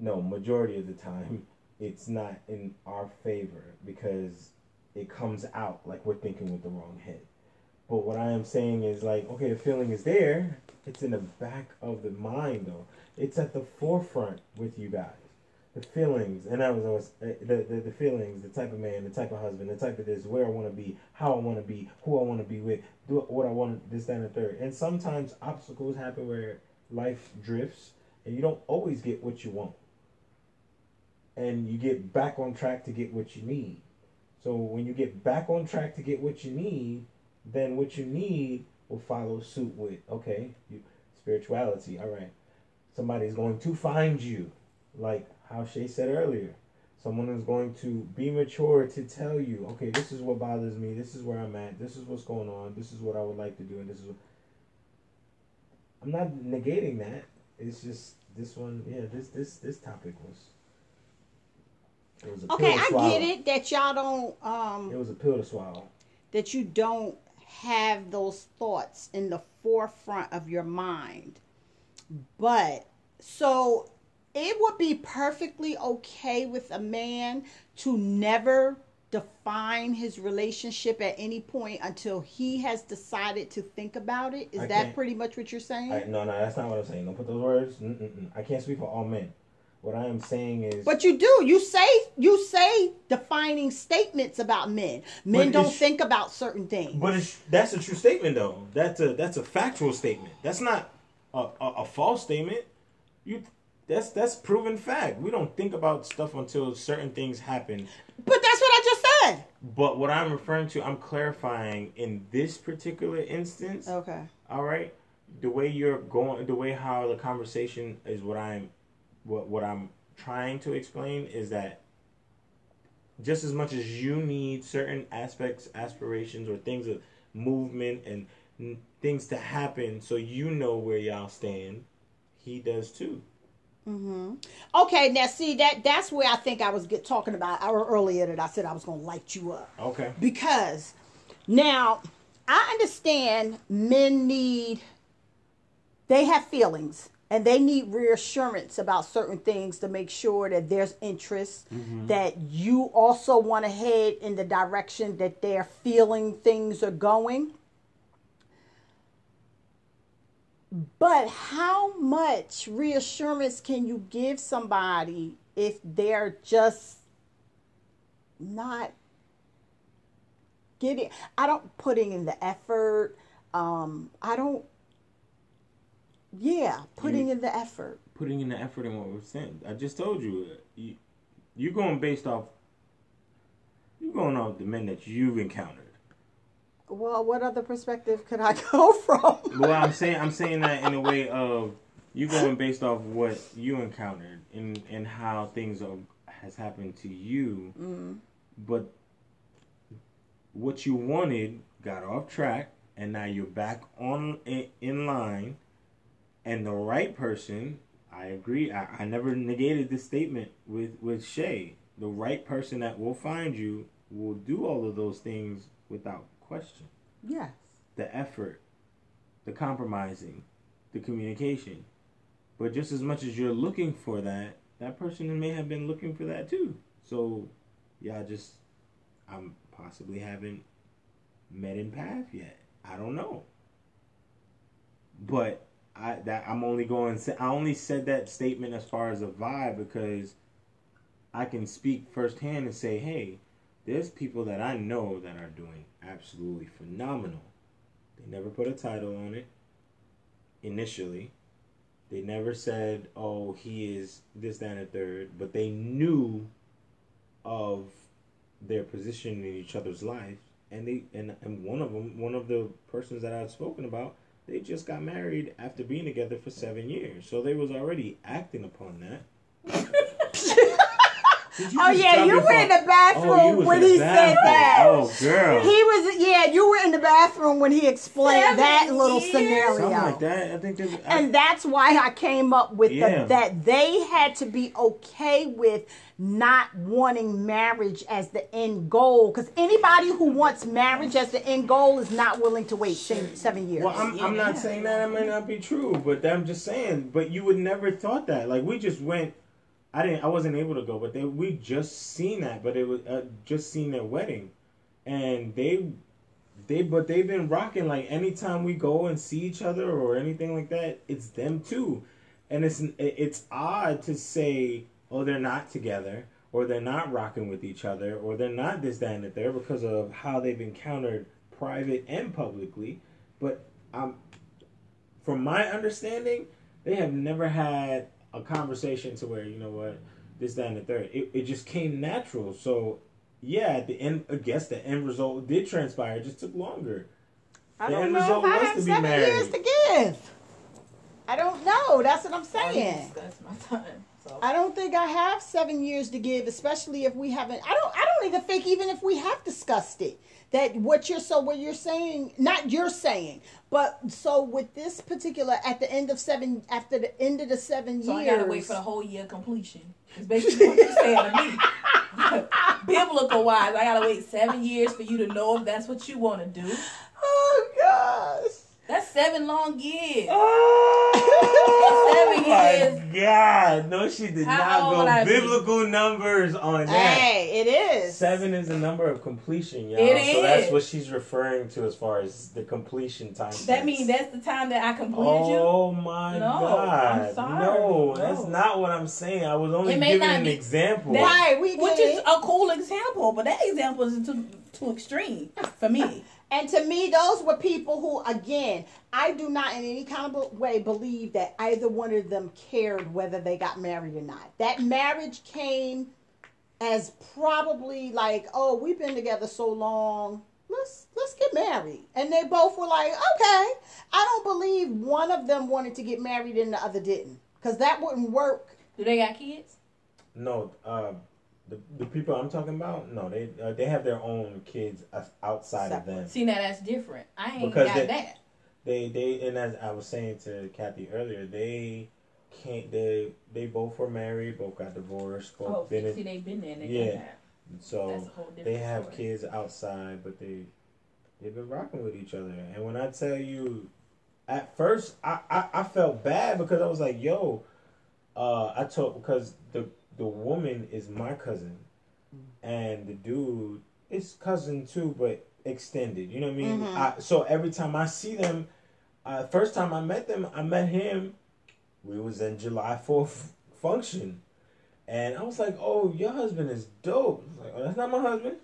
no, majority of the time, it's not in our favor because it comes out like we're thinking with the wrong head. But what I am saying is like, okay, the feeling is there. It's in the back of the mind though. It's at the forefront with you guys. The feelings, and that was always uh, the, the the feelings, the type of man, the type of husband, the type of this, where I want to be, how I want to be, who I want to be with, do what I want, this, that, and the third. And sometimes obstacles happen where life drifts, and you don't always get what you want, and you get back on track to get what you need. So when you get back on track to get what you need, then what you need will follow suit with okay, you, spirituality. All right, somebody's going to find you, like how Shay said earlier. Someone is going to be mature to tell you, okay, this is what bothers me. This is where I'm at. This is what's going on. This is what I would like to do, and this is. What... I'm not negating that. It's just this one. Yeah, this this this topic was. It was a Okay, I get it that y'all don't um It was a pill to swallow. that you don't have those thoughts in the forefront of your mind. But so it would be perfectly okay with a man to never define his relationship at any point until he has decided to think about it. Is I that pretty much what you're saying? I, no, no, that's not what I'm saying. Don't put those words. Mm-mm-mm. I can't speak for all men. What I am saying is, But you do. You say you say defining statements about men. Men don't think about certain things. but it's, that's a true statement, though. That's a that's a factual statement. That's not a, a, a false statement. You that's that's proven fact. We don't think about stuff until certain things happen. But that's what I just said. But what I'm referring to, I'm clarifying in this particular instance. Okay. All right, the way you're going, the way how the conversation is, what I'm, what what I'm trying to explain is that just as much as you need certain aspects, aspirations, or things of movement and n- things to happen, so you know where y'all stand, he does too. Mm-hmm. Okay. Now see that that's where I think I was get, talking about earlier that I said I was going to light you up. Okay. because now I understand men need they have feelings and they need reassurance about certain things to make sure that there's interest that you also want to head in the direction that they're feeling things are going. But how much reassurance can you give somebody if they're just not getting i don't putting in the effort um i don't yeah putting You- in the effort Putting in the effort in what we're saying. I just told you, uh, you you're going based off. You're going off the men that you've encountered. well what other perspective could i go from well, I'm saying I'm saying that in a way of you going based off what you encountered and and how things are has happened to you, mm. but what you wanted got off track, and now you're back on in, in line, and the right person. I agree. I, I never negated this statement with with Shay. The right person that will find you will do all of those things without question yes the effort, the compromising, the communication. But just as much as you're looking for that, that person may have been looking for that too. So, yeah, just I'm possibly haven't met in path yet. I don't know. But I that I'm only going. I only said that statement as far as a vibe because I can speak firsthand and say, hey, there's people that I know that are doing absolutely phenomenal. They never put a title on it initially. They never said, oh, he is this, that, and the third, but they knew of their position in each other's life. And they and, and one of them, one of the persons that I've spoken about, they just got married after being together for seven years. So they was already acting upon that. Did you oh yeah you your were in the bathroom Oh, when in the he said that Oh, girl. he was yeah you were in the bathroom when he explained Seven that little years? scenario Something like that. I think there's. I- and that's why I came up with Yeah. the, that they had to be okay with not wanting marriage as the end goal. Because anybody who wants marriage as the end goal is not willing to wait seven, seven years. Well, I'm, I'm not saying that it might not be true, but I'm just saying. But you would never thought that. Like we just went. I didn't. I wasn't able to go, but they we just seen that. But it was uh, just seen their wedding, and they they but they've been rocking. Like anytime we go and see each other or anything like that, it's them too, and it's it's odd to say, oh, they're not together. Or they're not rocking with each other, or they're not this, that, and the third because of how they've encountered private and publicly. But um, from my understanding, they have never had a conversation to where you know what this, that, and the third. It, it just came natural. So yeah, at the end, I guess the end result did transpire. It just took longer. I the don't end know result if I have seven married. years to give. I don't know. That's what I'm saying. That's my time. So I don't think I have seven years to give, especially if we haven't. I don't. I don't even think even if we have discussed it. That what you're so what you're saying, not you're saying, but so with this particular at the end of seven, after the end of the seven So years, I gotta wait for the whole year completion. It's basically what you're saying to me. Biblical wise, I gotta wait seven years for you to know if that's what you want to do. Oh gosh. That's seven long years. Oh Seven my years. God! No, she did How not I go be? biblical numbers on that. Hey, it is. Seven is a number of completion, y'all. It so that's what she's referring to as far as the completion time. That means that's the time that I completed you. Oh my No, God! I'm sorry. No, that's not what I'm saying. I was only giving an be- example. that- Right, we Which is a cool example, but that example is too too extreme for me. And to me, those were people who, again, I do not in any kind of way believe that either one of them cared whether they got married or not. That marriage came as probably like, oh, we've been together so long. Let's let's get married. And they both were like, okay. I don't believe one of them wanted to get married and the other didn't, because that wouldn't work. Do they got kids? No, uh, the the people I'm talking about, no, they uh, they have their own kids outside of them. See now that's different. I ain't Because got they- that. They they and as I was saying to Kathy earlier, they can't. They they both were married, both got divorced, both Oh, been see, in, they've been there. And they Yeah. got that. That's so a whole they have story. kids outside, but they they've been rocking with each other. And when I tell you, at first I I, I felt bad because I was like, yo, uh, I told because the the woman is my cousin, and the dude is cousin too, but extended. You know what I mean? Mhm. I, so every time I see them, uh, first time I met them, I met him. We was in July Fourth function, and I was like, "Oh, your husband is dope." Like, "Oh, that's not my husband."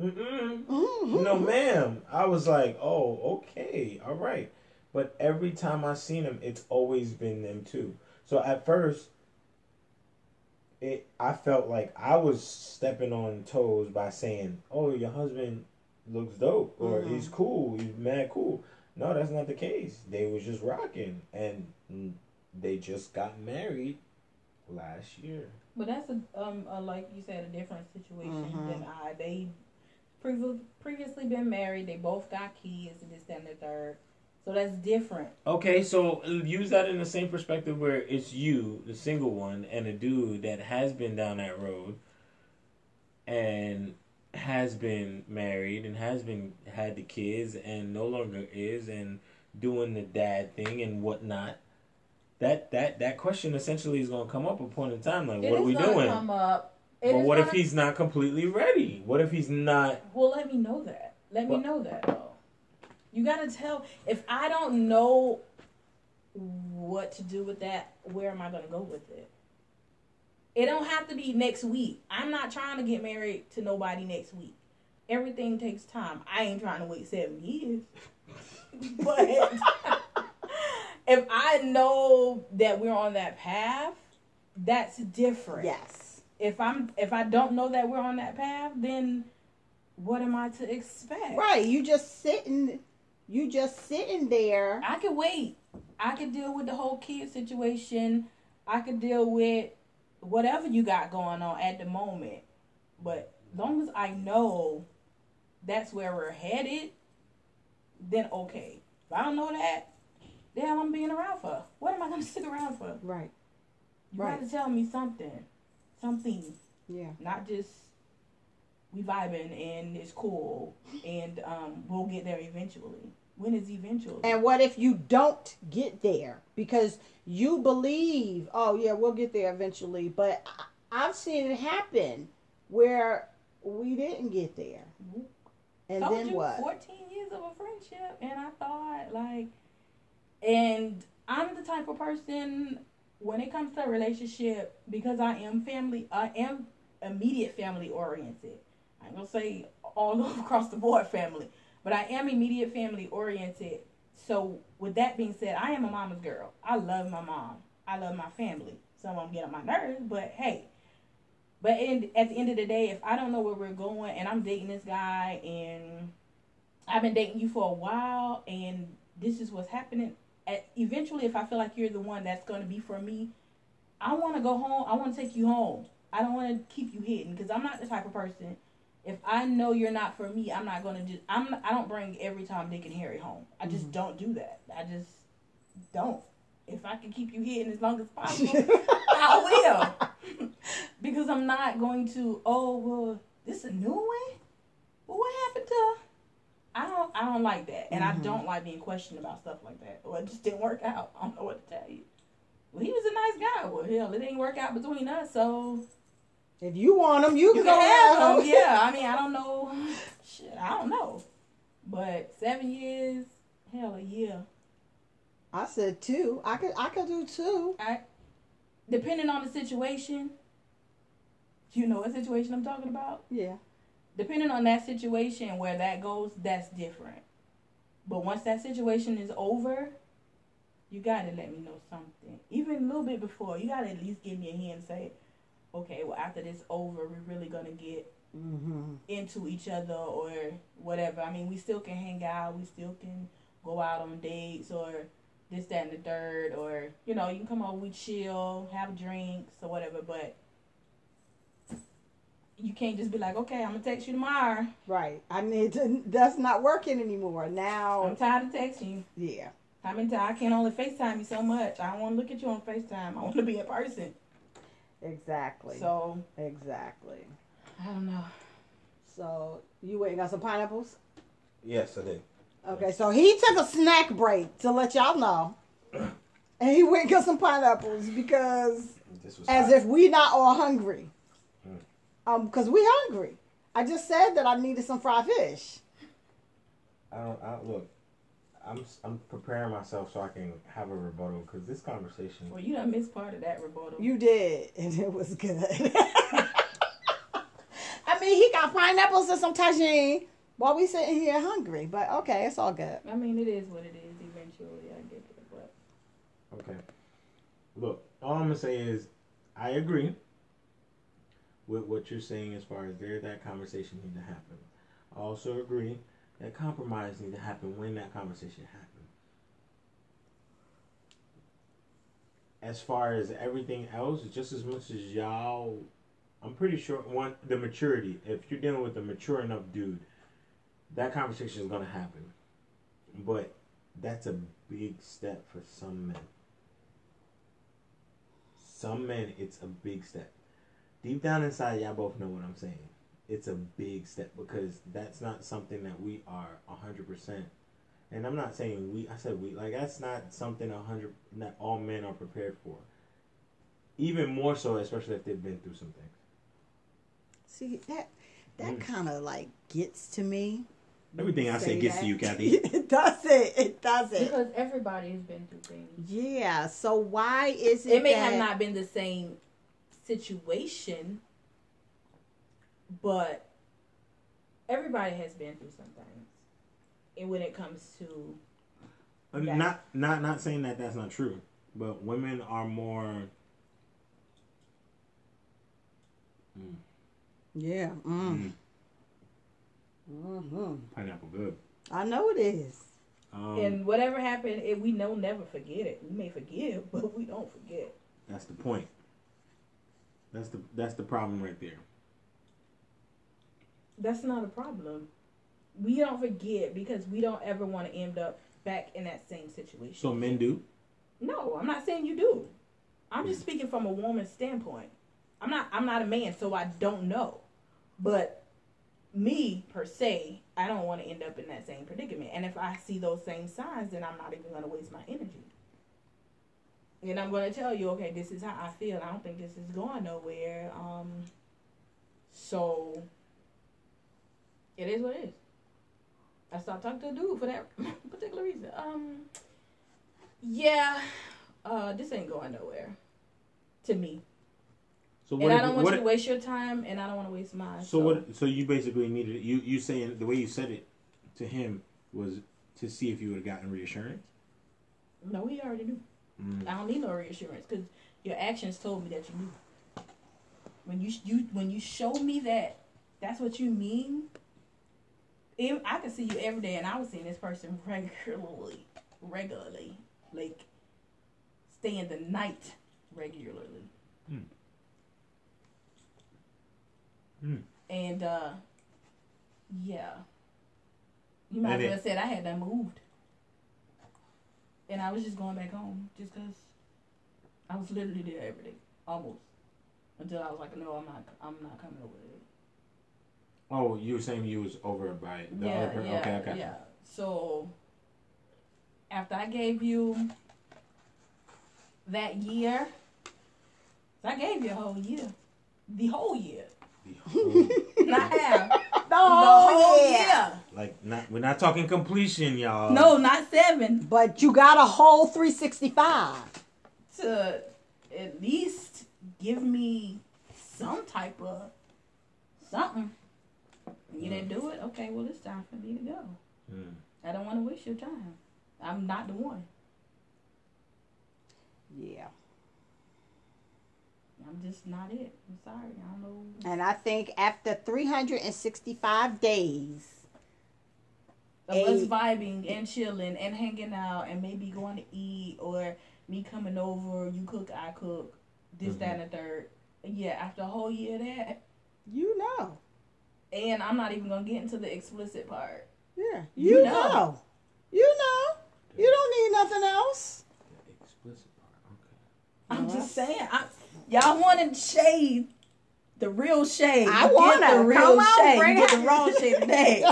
Mm-mm. Mhm. No, ma'am. I was like, "Oh, okay, all right." But every time I seen them, it's always been them too. So at first, it I felt like I was stepping on toes by saying, "Oh, your husband looks dope," or Mhm. "He's cool, he's mad cool." No, that's not the case. They was just rocking, and they just got married last year. But that's a um a, like you said a different situation Mhm. than I. They previ- previously been married. They both got kids and this that, and the third. So that's different. Okay, so use that in the same perspective where it's you, the single one, and a dude that has been down that road and has been married and has been had the kids and no longer is and doing the dad thing and whatnot. That that that question essentially is gonna come up a point in time like It what are we doing? Come up. It But what if gonna- he's not completely ready? What if he's not Well, let me know that. Let me know that You gotta tell. If I don't know what to do with that, where am I gonna go with it? It don't have to be next week. I'm not trying to get married to nobody next week. Everything takes time. I ain't trying to wait seven years. but if I know that we're on that path, that's different Yes. if I'm if I don't know that we're on that path, then what am I to expect? Right. You just sitting. You just sitting there. I could wait. I could deal with the whole kid situation. I could deal with whatever you got going on at the moment. But as long as I know that's where we're headed, then okay. If I don't know that, the hell I'm being around for? What am I gonna stick around for? Right. You Right. gotta tell me something. Something. Yeah. not just we vibing and it's cool and um we'll get there eventually. When is eventually? And what if you don't get there because you believe, oh yeah, we'll get there eventually, but I've seen it happen where we didn't get there. And Told then you, what? Fourteen years of a friendship, and I thought like, and I'm the type of person when it comes to a relationship because I am family. I am immediate family oriented. I ain't gonna say all across the board family, but I am immediate family oriented. So with that being said, I am a mama's girl. I love my mom. I love my family. Some of them get on my nerves, but hey. But in, at the end of the day, if I don't know where we're going and I'm dating this guy and I've been dating you for a while and this is what's happening, at, eventually, if I feel like you're the one that's going to be for me, I want to go home. I want to take you home. I don't want to keep you hidden because I'm not the type of person. If I know you're not for me, I'm not gonna just. I'm. I don't bring every Tom, Dick, and Harry home. I just mm-hmm. don't do that. I just don't. If I can keep you hidden as long as possible, I will. because I'm not going to. Oh well, this a new one. Well, what happened to? I don't I don't like that, and I mm-hmm. don't like being questioned about stuff like that. Well, it just didn't work out. I don't know what to tell you. Well, he was a nice guy. Well, hell, it didn't work out between us, so If you want them, you, you can go have have him. Yeah, I mean, I don't know. Shit, I don't know. But seven years, hell, a year. I said two. I could I could do two. I, depending on the situation, you know what situation I'm talking about. Yeah. Depending on that situation where that goes, that's different. But once that situation is over, you gotta let me know something. Even a little bit before, you gotta at least give me a hint and say, okay, well after this over, we're really gonna get Mm-hmm. into each other or whatever. I mean, we still can hang out, we still can go out on dates or this, that, and the third, or you know, you can come over, we chill, have drinks or whatever. But you can't just be like, okay, I'm gonna text you tomorrow. Right. I need to. That's not working anymore now. I'm tired of texting you. Yeah. I mean, I can only FaceTime you so much. I don't want to look at you on FaceTime. I want to be in person. Exactly. So Exactly. I don't know. So you went and got some pineapples. Yes, I did. Okay. So he took a snack break to let y'all know, and he went and got some pineapples because This was as hot. if we not all hungry. Mm. Um, because we hungry. I just said that I needed some fried fish. I don't. I, look, I'm I'm preparing myself so I can have a rebuttal because this conversation. Well, you done missed part of that rebuttal. You did, and it was good. I mean, he got pineapples and some tagine while we sitting here hungry. But okay, it's all good. I mean, it is what it is. Eventually, I get it, but. Okay. Look, all I'm gonna say is, I agree with what you're saying as far as there that conversation need to happen. I also agree that compromise need to happen when that conversation happens. As far as everything else, just as much as y'all, I'm pretty sure one the maturity. If you're dealing with a mature enough dude, that conversation is gonna happen. But that's a big step for some men. Some men, it's a big step. Deep down inside, y'all both know what I'm saying. It's a big step because that's not something that we are hundred percent. And I'm not saying we. I said we. Like that's not something a hundred that all men are prepared for. Even more so, especially if they've been through some things. See that that Mm. kind of like gets to me. Everything I say Say gets to you, Kathy. it doesn't. It doesn't. Because everybody has been through things. Yeah. So why is it? It may that, have not been the same situation, but everybody has been through some things. And when it comes to Uh, Yeah. Not not not saying that that's not true, but women are more. Yeah. Mm. Mm, hmm pineapple good. I know it is. Um, and whatever happened, it, we know never forget it. We may forgive, but we don't forget. That's the point. That's the that's the problem right there. That's not a problem. We don't forget because we don't ever want to end up back in that same situation. So men do. No, I'm not saying you do. I'm just speaking from a woman's standpoint. I'm not I'm not a man, so I don't know. But me per se, I don't want to end up in that same predicament. And if I see those same signs, then I'm not even going to waste my energy. And I'm going to tell you, okay, this is how I feel. I don't think this is going nowhere. Um, so it is what it is. I stopped talking to a dude for that particular reason. Um, yeah, uh, this ain't going nowhere. To me, So and? I don't want you to waste your time, and I don't want to waste mine. so what? So you basically needed you you saying the way you said it to him was to see if you would have gotten reassurance. No, we already knew. Mm. I don't need no reassurance because your actions told me that you knew. When you you when you show me that that's what you mean, it, I could see you every day, and I was seeing this person regularly, regularly, like staying the night regularly. Hmm. Hmm. And uh, yeah, you might And as well said I had done moved, and I was just going back home just because I was literally there every day, almost until I was like, no, I'm not, I'm not coming over there. Oh, you were saying you was over by the yeah, other person? yeah, okay, okay. yeah. So after I gave you that year, so I gave you a whole year, the whole year, not half, the whole year. like not we're not talking completion, y'all. No, not seven. But you got a whole 365. To at least give me some type of something. You didn't do it. Okay, well it's time for me to go. Mm. I don't want to waste your time. I'm not the one. Yeah. I'm just not it. I'm sorry. I don't know. And I think after 365 days, Of us vibing and chilling and hanging out and maybe going to eat or me coming over, you cook, I cook, this, that, and the third. Yeah, after a whole year of that, you know. And I'm not even gonna get into the explicit part. Yeah. You You, know. know. You know. You don't need nothing else. Explicit part. Okay. I'm Well, just saying, I, y'all wanted shade, the real shade. I You want get the real Come on, shade. bring You get it. the wrong shade today.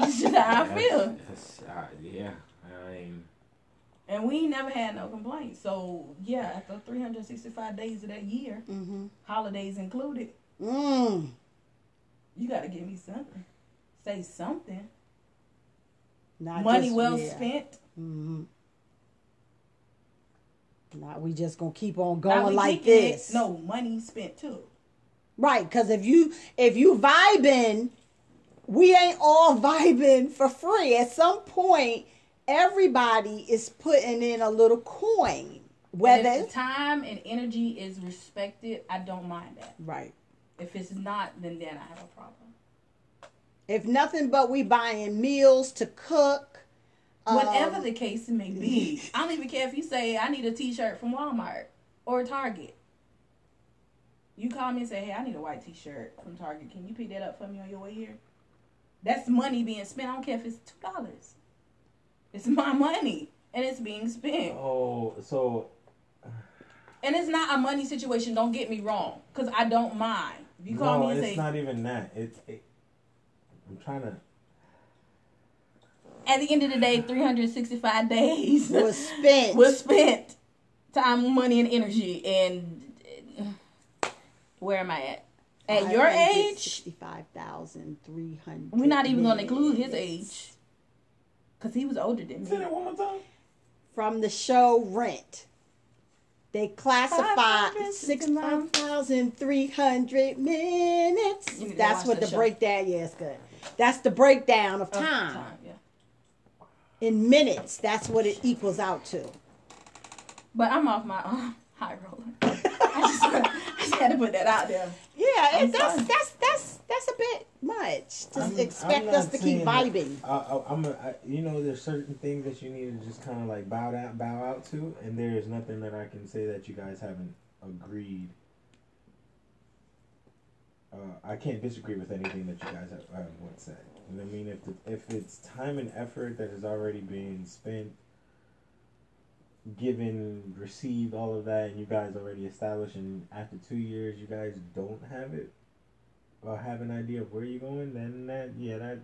This is how I feel. That's- that's- uh, yeah. I mean, And we never had no complaints. So yeah, after 365 days of that year, Mm-hmm. holidays included, Mm. You got to give me something. Say something. Not Money just- well yeah. spent. Mm-hmm. Now we just gonna keep on going like kicking it. this. No money spent too. Right, because if you if you vibing, we ain't all vibing for free. At some point, everybody is putting in a little coin. Whether time and energy is respected, I don't mind that. right. If it's not, then then I have a problem. If nothing but we buying meals to cook. Whatever um, the case may be, I don't even care if you say I need a T-shirt from Walmart or Target. You call me and say, "Hey, I need a white T-shirt from Target. Can you pick that up for me on your way here?" That's money being spent. I don't care if it's two dollars. It's my money, and it's being spent. oh, so And it's not a money situation. Don't get me wrong, because I don't mind. If you call no, me and it's say, not even that. It's it, I'm trying to. at the end of the day, 365 days was spent. was spent time, money, and energy. And where am I at? At your age, sixty-five thousand three hundred. we're not even going to include his age. Because he was older than Say me. that one more time. from the show Rent. They classified 569. sixty-five thousand three hundred minutes. You need to That's what the breakdown. Yeah, it's good. That's the breakdown of time yeah. in minutes. That's what it equals out to. But I'm off my uh, high roller. I just, just had to put that out there. Yeah, it, that's that's that's that's a bit much to I'm- expect I'm us to keep saying that- vibing. I, I, I'm a, I, you know, there's certain things that you need to just kind of like bow down, bow out to, and there is nothing that I can say that you guys haven't agreed. Uh, I can't disagree with anything that you guys have, have once said. You know what I mean? If the, if it's time and effort that is already being spent, given, received, all of that, and you guys already established, and after two years you guys don't have it, or have an idea of where you're going, then that yeah that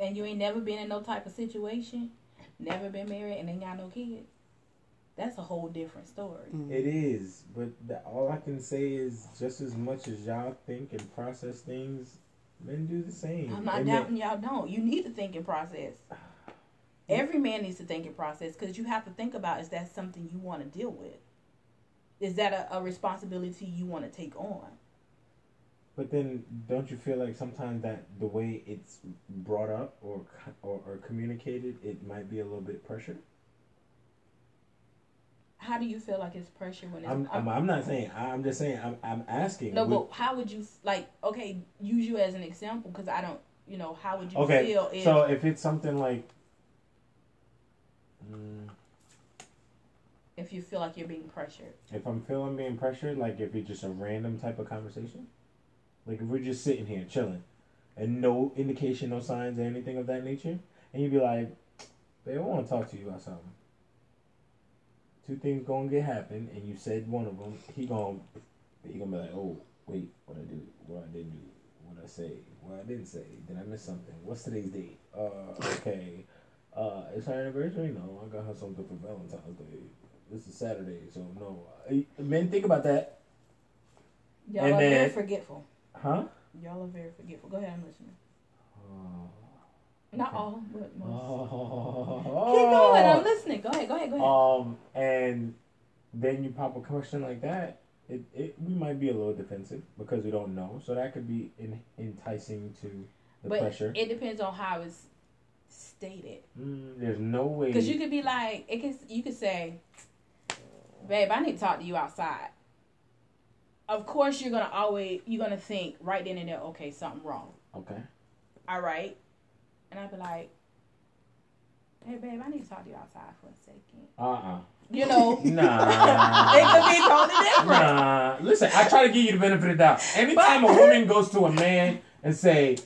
And you ain't never been in no type of situation, never been married, and ain't got no kids. That's a whole different story. Mm-hmm. It is, but the, all I can say is just as much as y'all think and process things, men do the same. I'm not And doubting y'all don't. You need to think and process. Every man needs to think and process because you have to think about is that something you want to deal with? Is that a, a responsibility you want to take on? But then, don't you feel like sometimes that the way it's brought up or or, or communicated, it might be a little bit pressure? How do you feel like it's pressure when it's I'm, I'm, I'm not saying. I'm just saying. I'm, I'm asking. no, but how would you like? Okay, use you as an example because I don't. You know, how would you okay. feel if so if it's something like, mm, if you feel like you're being pressured? if I'm feeling being pressured, like if it's just a random type of conversation, like if we're just sitting here chilling, and no indication, no signs, or anything of that nature, and you'd be like, "Babe, I want to talk to you about something." Two things gonna get happen, and you said one of them. He gonna he gonna be like, "Oh, wait, what I do? What I didn't do? What I say? What I didn't say. Did I miss something? What's today's date? Uh, okay. Uh, it's her anniversary. No, I got her something for Valentine's Day. This is Saturday, so no. Uh, Men, think about that, Y'all And are then- very forgetful. huh? Y'all are very forgetful. Go ahead, I'm listening. Oh. Not Okay. all, but most. Oh. Keep going. I'm listening. Go ahead. Go ahead. Go ahead. Um, and then you pop a question like that. It, it we might be a little defensive because we don't know, so that could be in, enticing to the but pressure. it depends on how it's stated. Mm, there's no way. Because you could be like, it could, you could say, babe, I need to talk to you outside. Of course, you're gonna always you're gonna think right then and there, okay, something wrong. okay. All right, and I'd be like, hey, babe, I need to talk to you outside for a second. Uh uh You know, Nah. it could be totally different. Nah. Listen, I try to give you the benefit of the doubt. Anytime a woman goes to a man and say,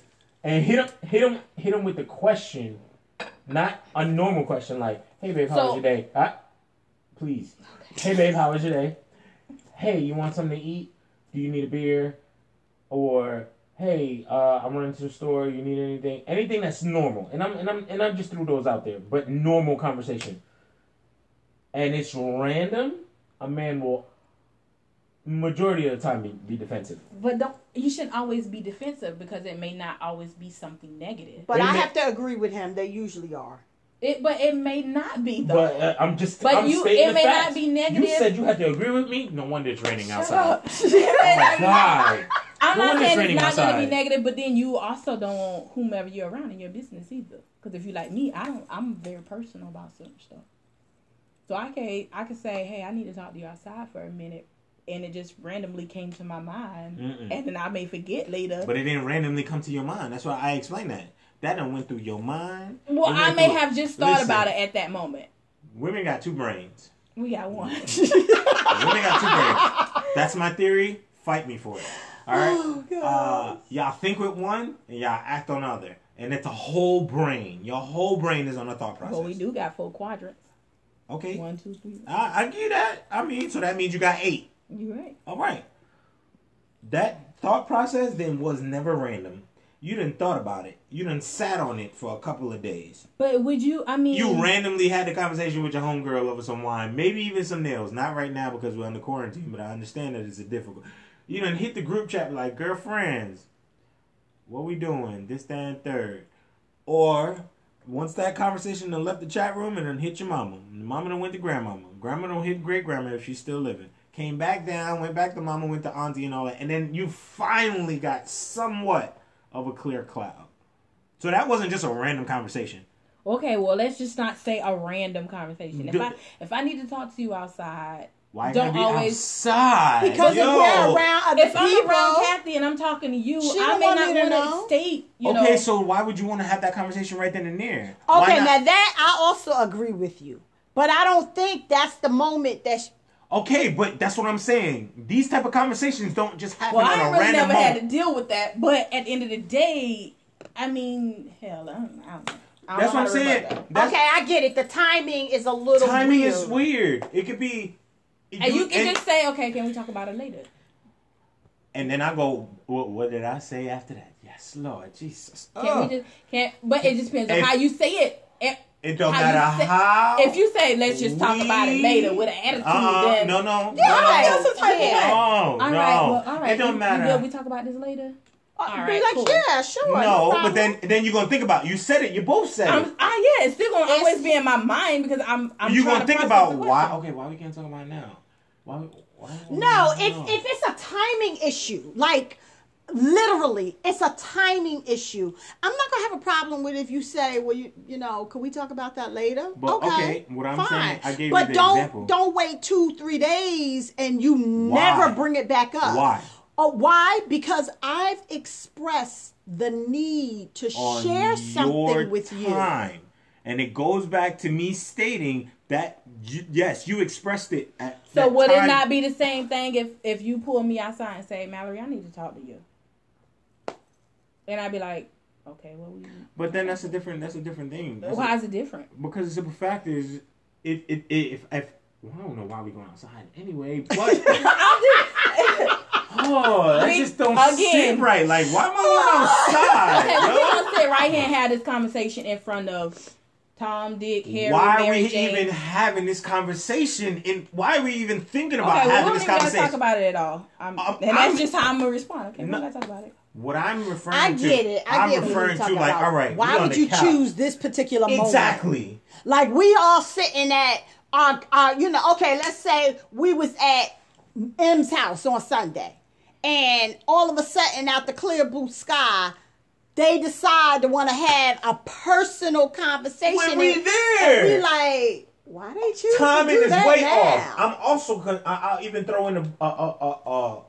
and hit him, hit him, hit him with the question, not a normal question like, "Hey babe, how So- was your day?" Uh, please. Hey babe, how was your day? Hey, you want something to eat? Do you need a beer? Or hey, uh, I'm running to the store. You need anything? Anything that's normal, and I'm and I'm and I'm just threw those out there, but normal conversation. And it's random. A man will majority of the time be, be defensive. But don't you shouldn't always be defensive because it may not always be something negative. But They I may- have to agree with him. They usually are. It, but it may not be though. But uh, I'm just. But I'm you- it the may not be negative. You said you had to agree with me. No wonder it's raining Shut outside. up. Oh my god. I'm No not saying it's not going to be negative, but then you also don't want whomever you're around in your business either. Because if you like me, I don't. I'm very personal about certain stuff. So I can I can say, hey, I need to talk to you outside for a minute, and it just randomly came to my mind, Mm-mm. and then I may forget later. But it didn't randomly come to your mind. That's why I explained that. That done went through your mind. well, I may through- have just thought Listen. about it at that moment. Women got two brains. We got one. Women got two brains. That's my theory. Fight me for it. All right. Oh, God. Uh, y'all think with one and y'all act on the other, and it's a whole brain. Your whole brain is on a thought process. well, we do got four quadrants. Okay. One, two, three. I, I give that. I mean, so that means you got eight. You right. All right. That thought process then was never random. You didn't thought about it. You didn't sat on it for a couple of days. But would you? I mean, You randomly had the conversation with your homegirl over some wine, maybe even some nails. Not right now because we're under quarantine, but I understand that it's a difficult. You didn't hit the group chat like girlfriends. What we doing? This, that, and third. Or once that conversation then left the chat room and then hit your mama. Mama done went to grandmama. Grandma don't hit great grandma if she's still living. Came back down, went back to mama, went to auntie and all that. And then you finally got somewhat of a clear cloud. So that wasn't just a random conversation. Okay, well, let's just not say a random conversation. If Do- I if I need to talk to you outside, Why Don't be always- outside? Because Yo. if we're around other if I'm around Kathy and I'm talking to you, I may want not me to want know. to state. You okay, know, so why would you want to have that conversation right then and there? Okay, now that I also agree with you, but I don't think that's the moment that. Sh- Okay, but that's what I'm saying. These type of conversations don't just happen well, on I a ain't really random never moment. had to deal with that. But at the end of the day, I mean, hell, I don't, I don't know. I That's what I'm saying. that. Okay, I get it. The timing is a little timing weird. is weird. It could be. And you can and, just say, okay, can we talk about it later? and then I go, what, what did I say after that? Yes, Lord Jesus. Can Ugh. we just can't? But it just depends on If- how you say it. If, it don't how you matter say- how. if you say, let's just talk about it later with an attitude, Uh-uh, then no, no, Yeah, no, that's the type of Yeah. thing. no, All no. right, well, all right. It don't You- you matter. good? We talk about this later. Uh, All be like, cool. yeah, sure. no, problem. but then then you're gonna think about. It. You said it. You both said it. I'm, ah, yeah, it's still gonna It's- always be in my mind because I'm. I'm you trying gonna think about why? Okay, why we can't talk about it now? Why? why No, if no. if it's a timing issue, like literally, it's a timing issue. I'm not gonna have a problem with if you say, "Well, you you know, can we talk about that later?" But, okay, okay, what I'm fine. saying, I gave you but the don't example. don't wait two three days and you Why? never bring it back up. Why? Oh, why? Because I've expressed the need to on share something with you. time. And it goes back to me stating that you, yes, you expressed it. At So that would time. it not be the same thing if if you pull me outside and say, Mallory, I need to talk to you, and I'd be like, okay, what we? But then that's a different. That's a different thing. That's Why a- is it different? because the simple fact is, it, it if, if well, I don't know why we going outside anyway, but I'm just, oh, that's we just don't again. sit right. Like, why am I Okay, going we're outside? gonna sit right here and have this conversation in front of Tom, Dick, yo? Harry, Why are Mary we Jane. even having this conversation? And why are we even thinking about Okay, well, we having don't this even gotta conversation? talk about it at all. I'm, Um, and that's I'm- just how I'm gonna respond. Okay, we No. don't gotta talk about it. what I'm referring to I to, get it. I am get what referring you're to talking like, about. all right, Why on would you couch. choose this particular moment? exactly? Like we all sitting at our, our, you know, okay, let's say we was at M's house on Sunday, and all of a sudden, out the clear blue sky, they decide to want to have a personal conversation. When we and- there. and we like, why they choose timing to do is that way now? off. I'm also gonna. I'll even throw in a a, a a a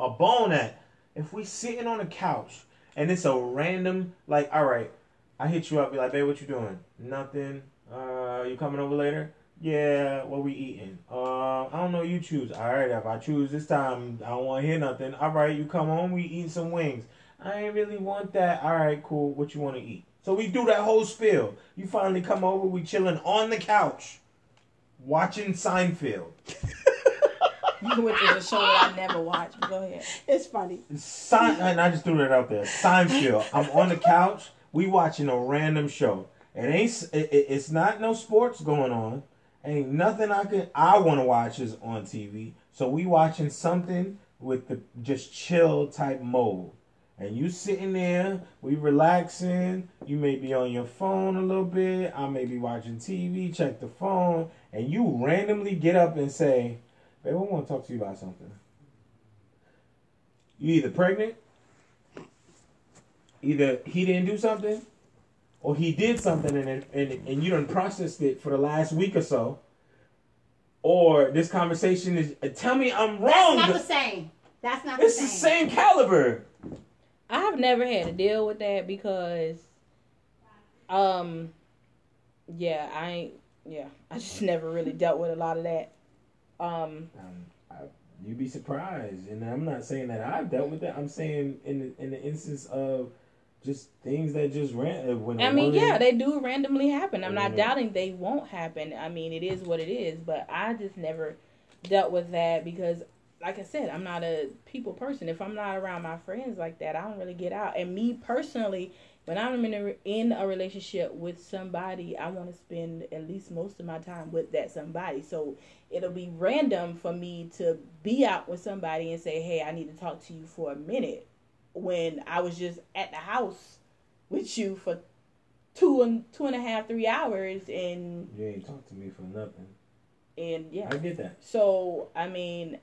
a bone at if we sitting on a couch and it's a random like all right, I hit you up be like babe what you doing? Nothing. Uh, you coming over later? Yeah. What we eating? Uh, I don't know. You choose. All right. If I choose this time, I don't want to hear nothing. All right. You come home. We eat some wings. I ain't really want that. All right. Cool. What you want to eat? So we do that whole spiel. You finally come over. We chilling on the couch, watching Seinfeld. Which is a show that I never watched. But go ahead. It's funny. Sein- and I just threw that out there. Seinfeld. I'm on the couch. We watching a random show. It ain't. It, it- it's not no sports going on. Ain't nothing I can. I want to watch is on TV. So we watching something with the just chill type mode. And you sitting there, we relaxing. You may be on your phone a little bit. I may be watching TV, check the phone, and you randomly get up and say, "Babe, I want to talk to you about something." You either pregnant, either he didn't do something, or he did something and and and you done processed it for the last week or so, or this conversation is. Tell me I'm wrong. That's not the same. That's not it's the the same. same caliber. I've never had to deal with that because, um, yeah, I ain't. Yeah, I just never really dealt with a lot of that. Um, Um, I, you'd be surprised, and I'm not saying that I've dealt with that. I'm saying in the, in the instance of just things that just ran. uh, When I mean, woman- yeah, they do randomly happen. I'm not Mhm. doubting they won't happen. I mean, it is what it is. But I just never dealt with that because, like I said, I'm not a people person. If I'm not around my friends like that, I don't really get out. And me personally, when I'm in a, in a relationship with somebody, I want to spend at least most of my time with that somebody. So it'll be random for me to be out with somebody and say, "Hey, I need to talk to you for a minute." When I was just at the house with you for two and two and a half, three hours, and you ain't talk to me for nothing. and yeah. I get that. So I mean,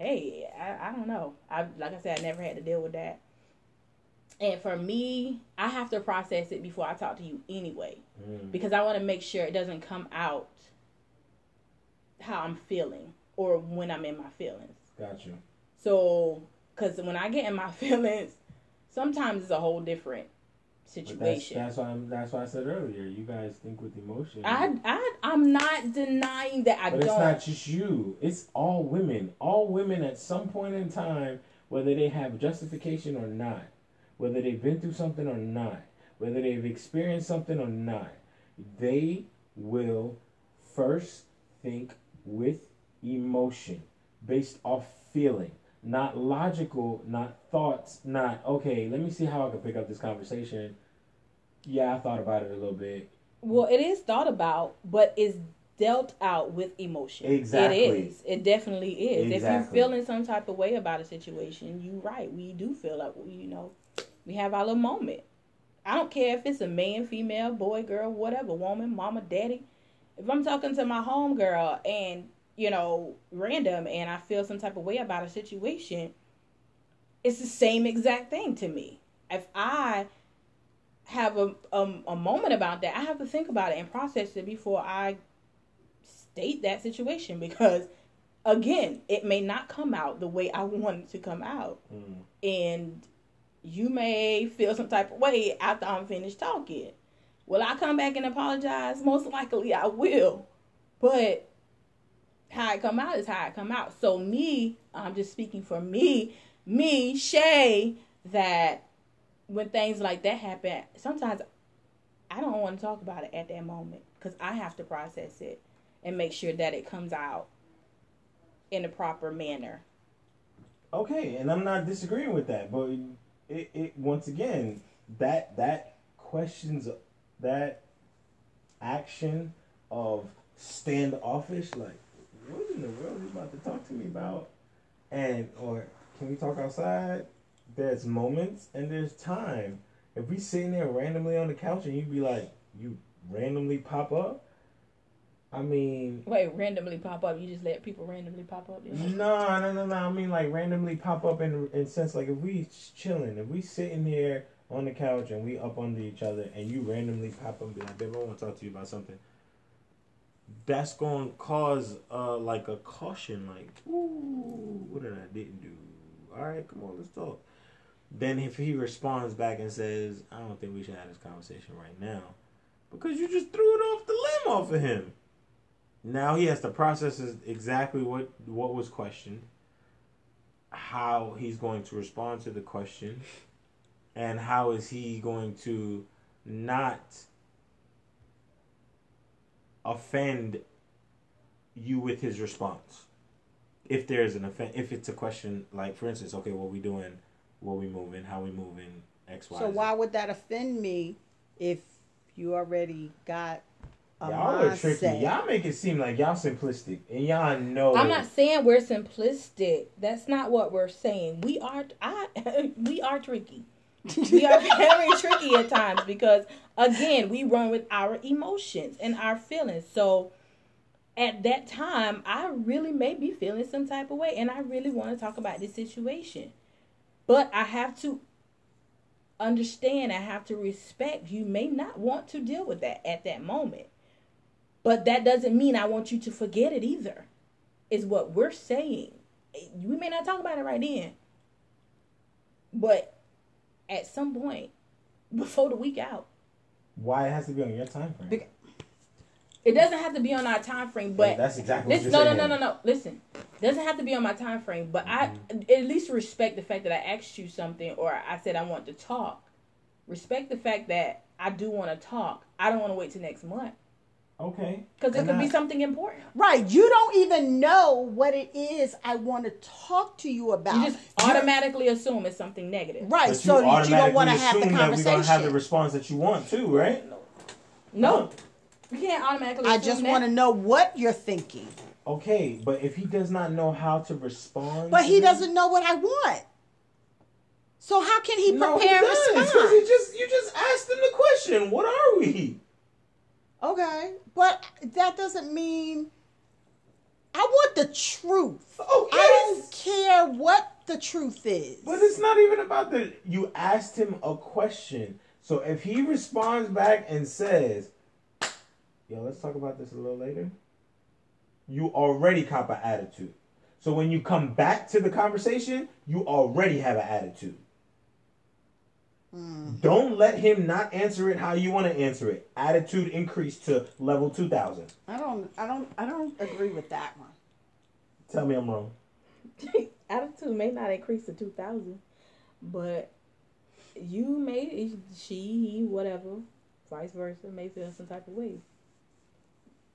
hey, I, I don't know. I like I said, I never had to deal with that. And for me, I have to process it before I talk to you anyway, Mm. because I want to make sure it doesn't come out how I'm feeling or when I'm in my feelings. Got you. So, because when I get in my feelings, sometimes it's a whole different But that's, situation. that's why I'm, that's why I said earlier. You guys think with emotion. I, I, I'm not denying that I but don't. It's not just you. It's all women. All women at some point in time, whether they have justification or not, whether they've been through something or not, whether they've experienced something or not, they will first think with emotion, based off feeling, not logical, not thoughts, not okay. Let me see how I can pick up this conversation. Yeah, I thought about it a little bit. Well, it is thought about, but it's dealt out with emotion. Exactly. It is. It definitely is. If you're feeling some type of way about a situation, you right. We do feel like we, you know, we have our little moment. I don't care if it's a man, female, boy, girl, whatever, woman, mama, daddy. If I'm talking to my home girl and you know, random, and I feel some type of way about a situation, it's the same exact thing to me. If I have a, a a moment about that, I have to think about it and process it before I state that situation because again, it may not come out the way I want it to come out. Mm. And you may feel some type of way after I'm finished talking. Will I come back and apologize? Most likely I will. But how it come out is how it come out. So me, I'm just speaking for me, me, Shay, that when things like that happen, sometimes I don't want to talk about it at that moment because I have to process it and make sure that it comes out in a proper manner. Okay, and I'm not disagreeing with that, but it, it once again that that questions that action of standoffish, like what in the world are you about to talk to me about? And or can we talk outside? There's moments and there's time. If we sitting there randomly on the couch and you be like, you randomly pop up, I mean, Wait, randomly pop up. You just let people randomly pop up. no, no, no, no. I mean, like randomly pop up in in sense like if we chilling, if we sitting here on the couch and we up under each other, and you randomly pop up and be like, "Babe, I want to talk to you about something." That's gonna cause uh like a caution, like, "Ooh, what did I didn't do?" All right, come on, let's talk. Then if he responds back and says, "I don't think we should have this conversation right now," because you just threw it off the limb off of him. Now he has to process exactly what what was questioned, how he's going to respond to the question, and how is he going to not offend you with his response. If there's an offend, if it's a question like, for instance, okay, what we doing, what we moving, how we moving, X, Y. So Z. why would that offend me if you already got a y'all are tricky. mindset? Y'all make it seem like y'all simplistic, and y'all know. I'm not saying we're simplistic. That's not what we're saying. We are I we are tricky. We are very tricky at times because again, we run with our emotions and our feelings. So at that time, I really may be feeling some type of way and I really want to talk about this situation. But I have to understand, I have to respect you may not want to deal with that at that moment. But that doesn't mean I want you to forget it either. Is what we're saying. We may not talk about it right then. But at some point before the week out. why it has to be on your time frame. Bec- It doesn't have to be on our time frame, but that's exactly what listen, no, no, no, no, no. Listen, doesn't have to be on my time frame, but I mm-hmm. at least respect the fact that I asked you something or I said I want to talk. Respect the fact that I do want to talk. I don't want to wait till next month Okay. because it And could be something important. Right. You don't even know what it is I want to talk to you about. You just You're- automatically assume it's something negative. right. But So you that you don't want to have the conversation. that we're gonna have the response that you want too, right? No, you can't automatically. I just want to know what you're thinking. Okay, but if he does not know how to respond, But to he this- doesn't know what I want. So how can he No, prepare he a does, 'cause response? he just you just asked him the question. What are we? Okay, but that doesn't mean I want the truth. Okay, I don't care what the truth is. but it's not even about the. You asked him a question, so if he responds back and says, "Yo, let's talk about this a little later," you already cop an attitude. So when you come back to the conversation, you already have an attitude. Mm. Don't let him not answer it how you want to answer it. Attitude increase to level two thousand. I don't. I don't. I don't agree with that one. Tell me I'm wrong. attitude may not increase to 2000 but you may she he whatever vice versa may feel some type of way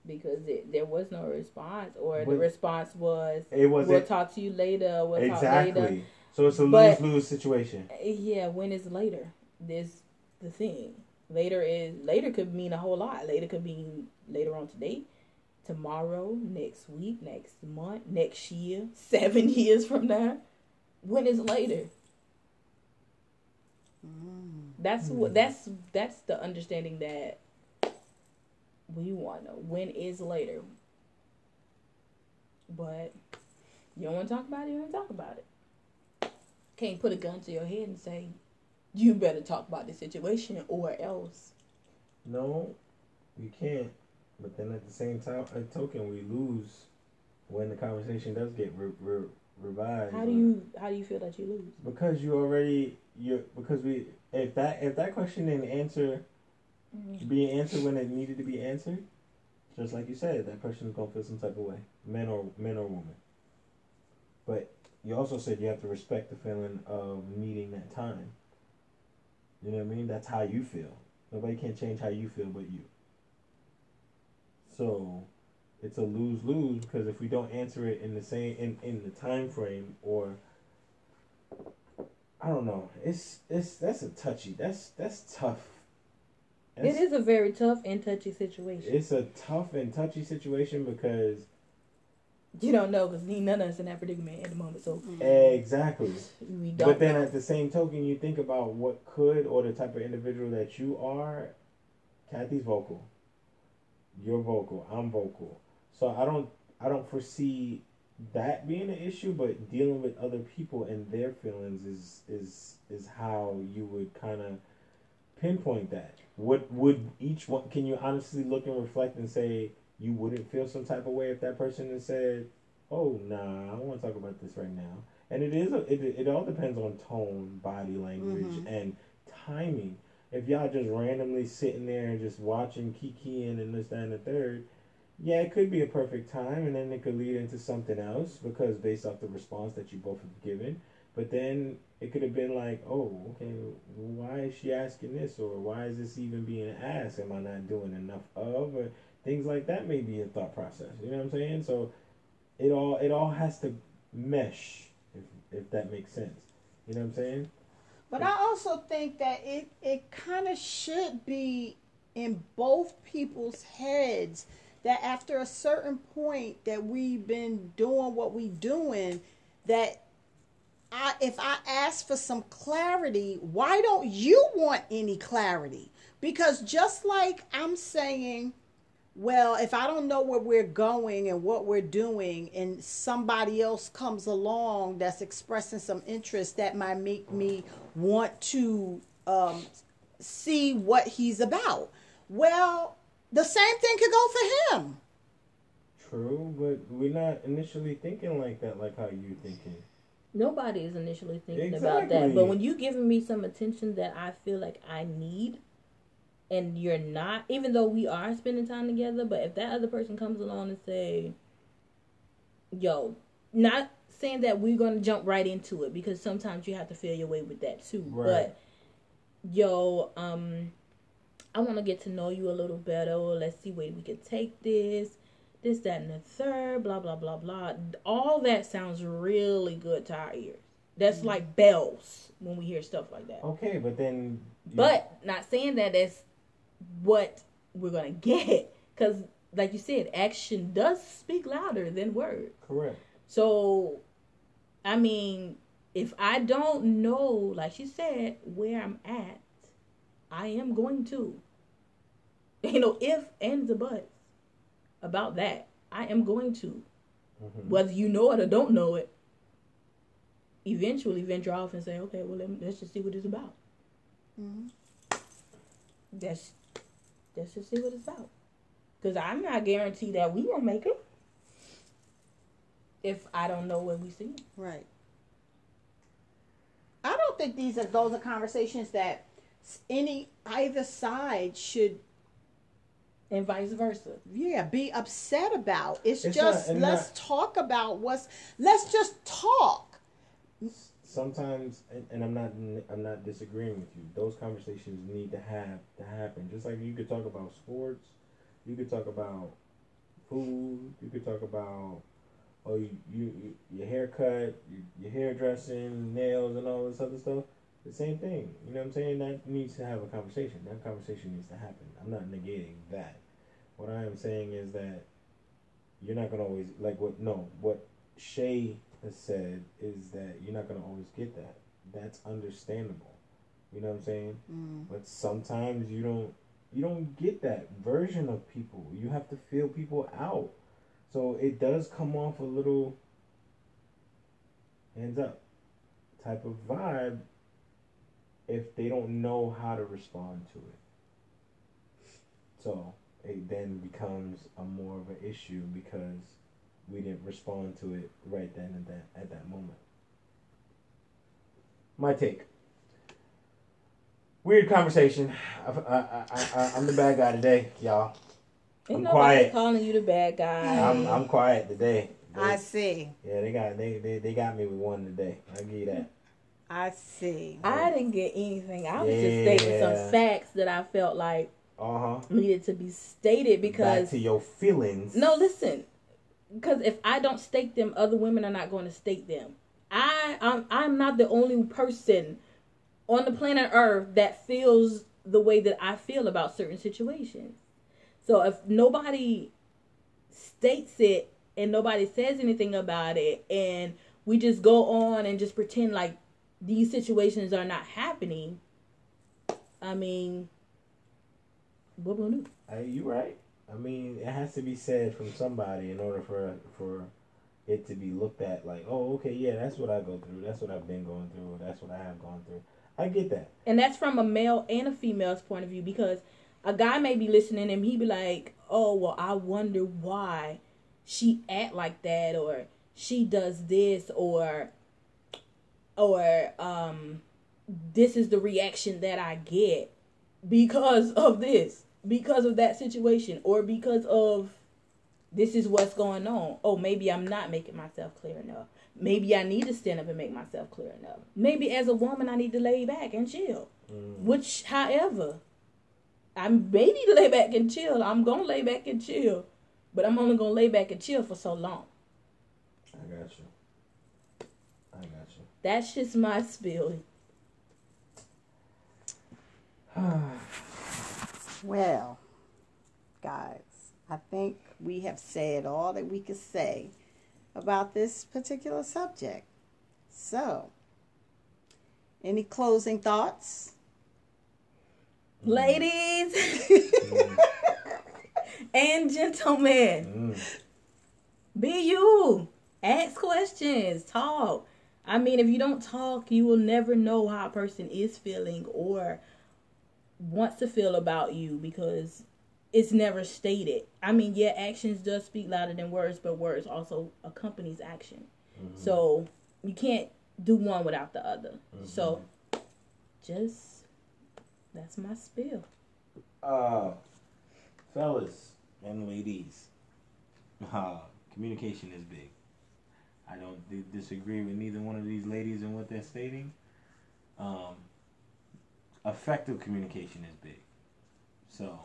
because it, there was no response or the response was It was we'll it talk to you later we'll talk later exactly. So it's a But- lose lose situation. Eh, yeah when is later this the thing. Later is later could mean a whole lot. Later could mean later on today tomorrow next week next month next year seven years from now. When is later? Mm. That's what hmm. that's that's the understanding that we want to know. When is later? But you don't want to talk about it you don't talk about it can't put a gun to your head and say you better talk about this situation or else No, you can't. But then at the same time, a token, we lose when the conversation does get re- re- revised. how do you how do you feel that you lose Because you already you because we if that if that question didn't answer mm. be answered when it needed to be answered, just like you said, that person is gonna feel some type of way, men or men or woman. But you also said you have to respect the feeling of needing that time. You know what I mean? That's how you feel. Nobody can change how you feel but you. So it's a lose lose because if we don't answer it in the same in, in the time frame or I don't know. It's it's that's a touchy. That's that's tough. It That's- is a very tough and touchy situation. It's a tough and touchy situation because you don't know because none of us in that predicament at the moment, so exactly. we don't. But then know. at the same token, you think about what could or the type of individual that you are. Kathy's vocal. You're vocal. I'm vocal. So I don't I don't foresee that being an issue, but dealing with other people and their feelings is is is how you would kind of pinpoint that. What would each one? Can you honestly look and reflect and say you wouldn't feel some type of way if that person had said, "Oh, nah, I don't want to talk about this right now." And it is a, it it all depends on tone, body language, Mhm. and timing. If y'all just randomly sitting there and just watching Kiki and this, that, and the third, yeah, it could be a perfect time, and then it could lead into something else because based off the response that you both have given. But then it could have been like, oh, okay, why is she asking this, or why is this even being asked? Am I not doing enough of, or things like that? May be a thought process. You know what I'm saying? So it all it all has to mesh, if if that makes sense. You know what I'm saying? But I also think that it it kind of should be in both people's heads that after a certain point that we've been doing what we doing that I if I ask for some clarity, why don't you want any clarity? Because just like I'm saying well, if I don't know where we're going and what we're doing, and somebody else comes along that's expressing some interest, that might make me want to um, see what he's about. Well, the same thing could go for him. True, but we're not initially thinking like that, like how you're thinking. Nobody is initially thinking about that. But when you giving me some attention that I feel like I need, and you're not, even though we are spending time together, but if that other person comes along and say, "Yo," not saying that we're gonna jump right into it because sometimes you have to feel your way with that too. Right. But yo, um, I want to get to know you a little better. Let's see where we can take this. This, that, and the third, blah, blah, blah, blah. All that sounds really good to our ears. That's like bells when we hear stuff like that. Okay, but then. But not saying that that's what we're going to get. Because, like you said, action does speak louder than words. correct. So, I mean, if I don't know, like she said, where I'm at, I am going to. You know, if and the buts about that, I am going to. Mhm. Whether you know it or don't know it, eventually venture off and say, okay, well, let me, let's just see what it's about. Mhm. That's, let's just see what it's about. Because I'm not guaranteed that we will make it if I don't know what we see. Right. I don't think these are those are conversations that any either side should And vice versa. yeah be upset about. It's, It's just not- let's not- talk about what's let's just talk. Sometimes and, and i'm not i'm not disagreeing with you. Those conversations need to have to happen. Just like you could talk about sports you could talk about food you could talk about oh you, you, you your haircut your, your hairdressing nails and all this other stuff. The same thing. You know what i'm saying? That needs to have a conversation. That conversation needs to happen. I'm not negating that. What i am saying is that you're not gonna always like what no what shay has said is that you're not gonna always get that. That's understandable. You know what I'm saying? Mm. But sometimes you don't you don't get that version of people. You have to feel people out. So it does come off a little hands up type of vibe if they don't know how to respond to it. So it then becomes a more of an issue because we didn't respond to it right then and that at that moment. My take. Weird conversation. I, I, I, I, I'm the bad guy today, y'all. Ain't I'm nobody quiet. calling you the bad guy. I'm, I'm quiet today. They- I see. yeah, they got they, they they got me with one today. I give you that. I see. I didn't get anything. I was just stating some facts that I felt like Uh huh. needed to be stated Back because to your feelings. no, listen, because if I don't state them, other women are not going to state them. I I'm I'm not the only person on the planet Earth that feels the way that I feel about certain situations. So if nobody states it and nobody says anything about it and we just go on and just pretend like these situations are not happening, I mean, what will do? Hey, you right. I mean, it has to be said from somebody in order for for it to be looked at like, oh, okay, yeah, that's what I go through. That's what I've been going through. That's what I have gone through. I get that. And that's from a male and a female's point of view because a guy may be listening and he be like, "Oh, well, I wonder why she act like that or she does this or or um this is the reaction that I get because of this, because of that situation or because of this is what's going on. Oh, maybe I'm not making myself clear enough. Maybe I need to stand up and make myself clear enough. Maybe as a woman, I need to lay back and chill. Mm. Which, however, I may need to lay back and chill. I'm gonna lay back and chill, but I'm only gonna lay back and chill for so long. I got you. I got you. That's just my spiel. Well, guys, I think we have said all that we could say about this particular subject. So, any closing thoughts? Ladies and gentlemen, Mm. be you. Ask questions. Talk. I mean, if you don't talk, you will never know how a person is feeling or wants to feel about you because it's never stated. I mean, yeah, actions does speak louder than words, but words also accompanies action. So you can't do one without the other. So just that's my spiel. Uh, fellas and ladies, uh, communication is big. I don't di- disagree with neither one of these ladies and what they're stating. Um, effective communication is big. So,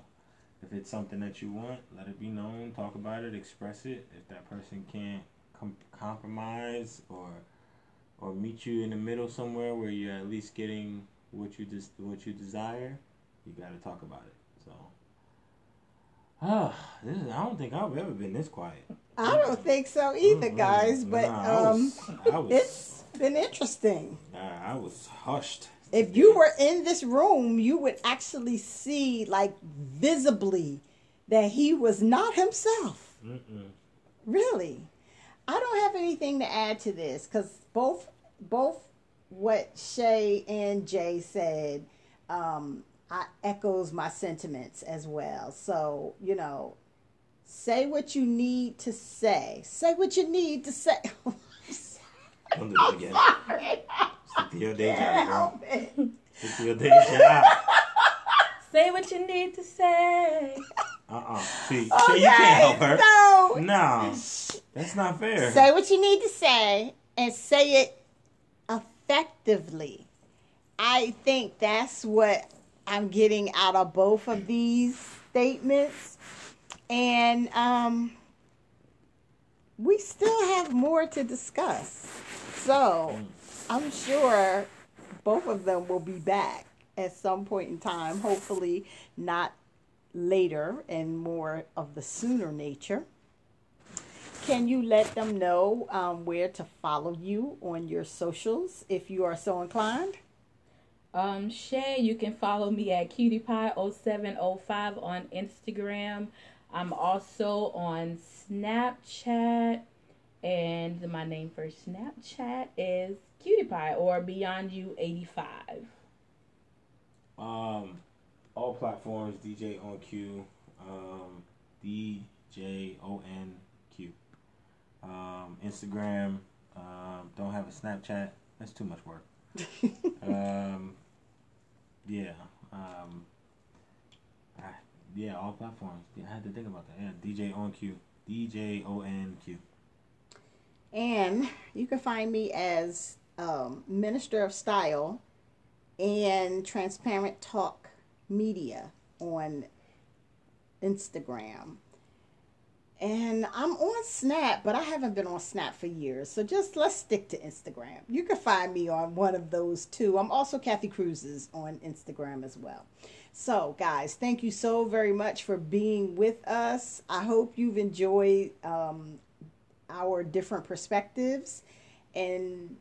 if it's something that you want, let it be known. Talk about it. Express it. If that person can't com- compromise or or meet you in the middle somewhere where you're at least getting what you just what you desire, you got to talk about it. So, ah, this is, I don't think I've ever been this quiet. I don't think so either, guys, but Nah, I um, I was- it's been interesting. I, I was hushed. If you were in this room, you would actually see, like, visibly that he was not himself. Mm-mm. Really. I don't have anything to add to this because both both what Shay and Jay said um, I echoes my sentiments as well. So you know, say what you need to say. Say what you need to say. That again. Stick to your day job, girl. Help it. Stick to your day job. Say what you need to say. Uh-uh. See, see, you can't help her. So No, that's not fair. say what you need to say and say it effectively. I think that's what I'm getting out of both of these statements. And um, we still have more to discuss. So I'm sure both of them will be back at some point in time, hopefully not later and more of the sooner nature. Can you let them know um, where to follow you on your socials if you are so inclined? Um, Shay, you can follow me at cuties0705 on Instagram. I'm also on Snapchat, and my name for Snapchat is Cutie Pie or Beyond You 85. Um, all platforms, DJ on Q, um, DJ O N Q. Um, Instagram, um, don't have a Snapchat. That's too much work. um, yeah. Um, I, yeah, all platforms. I had to think about that. Yeah, DJ on Q. DJ O N Q. And you can find me as um, Minister of Style and Transparent Talk Media on Instagram. And I'm on Snap, but I haven't been on Snap for years. So just let's stick to Instagram. You can find me on one of those too. I'm also Kathy Cruises on Instagram as well. So, guys, thank you so very much for being with us. I hope you've enjoyed um, our different perspectives and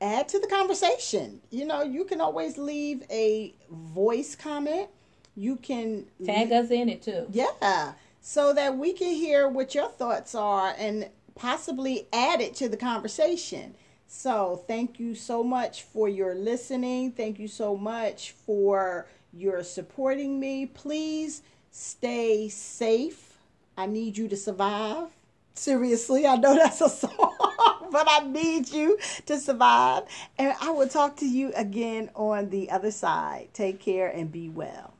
add to the conversation. You know, you can always leave a voice comment. You can tag us in it too. Yeah, so that we can hear what your thoughts are and possibly add it to the conversation. So, thank you so much for your listening. Thank you so much for your supporting me. Please stay safe. I need you to survive. Seriously, I know that's a song, but I need you to survive. And I will talk to you again on the other side. Take care and be well.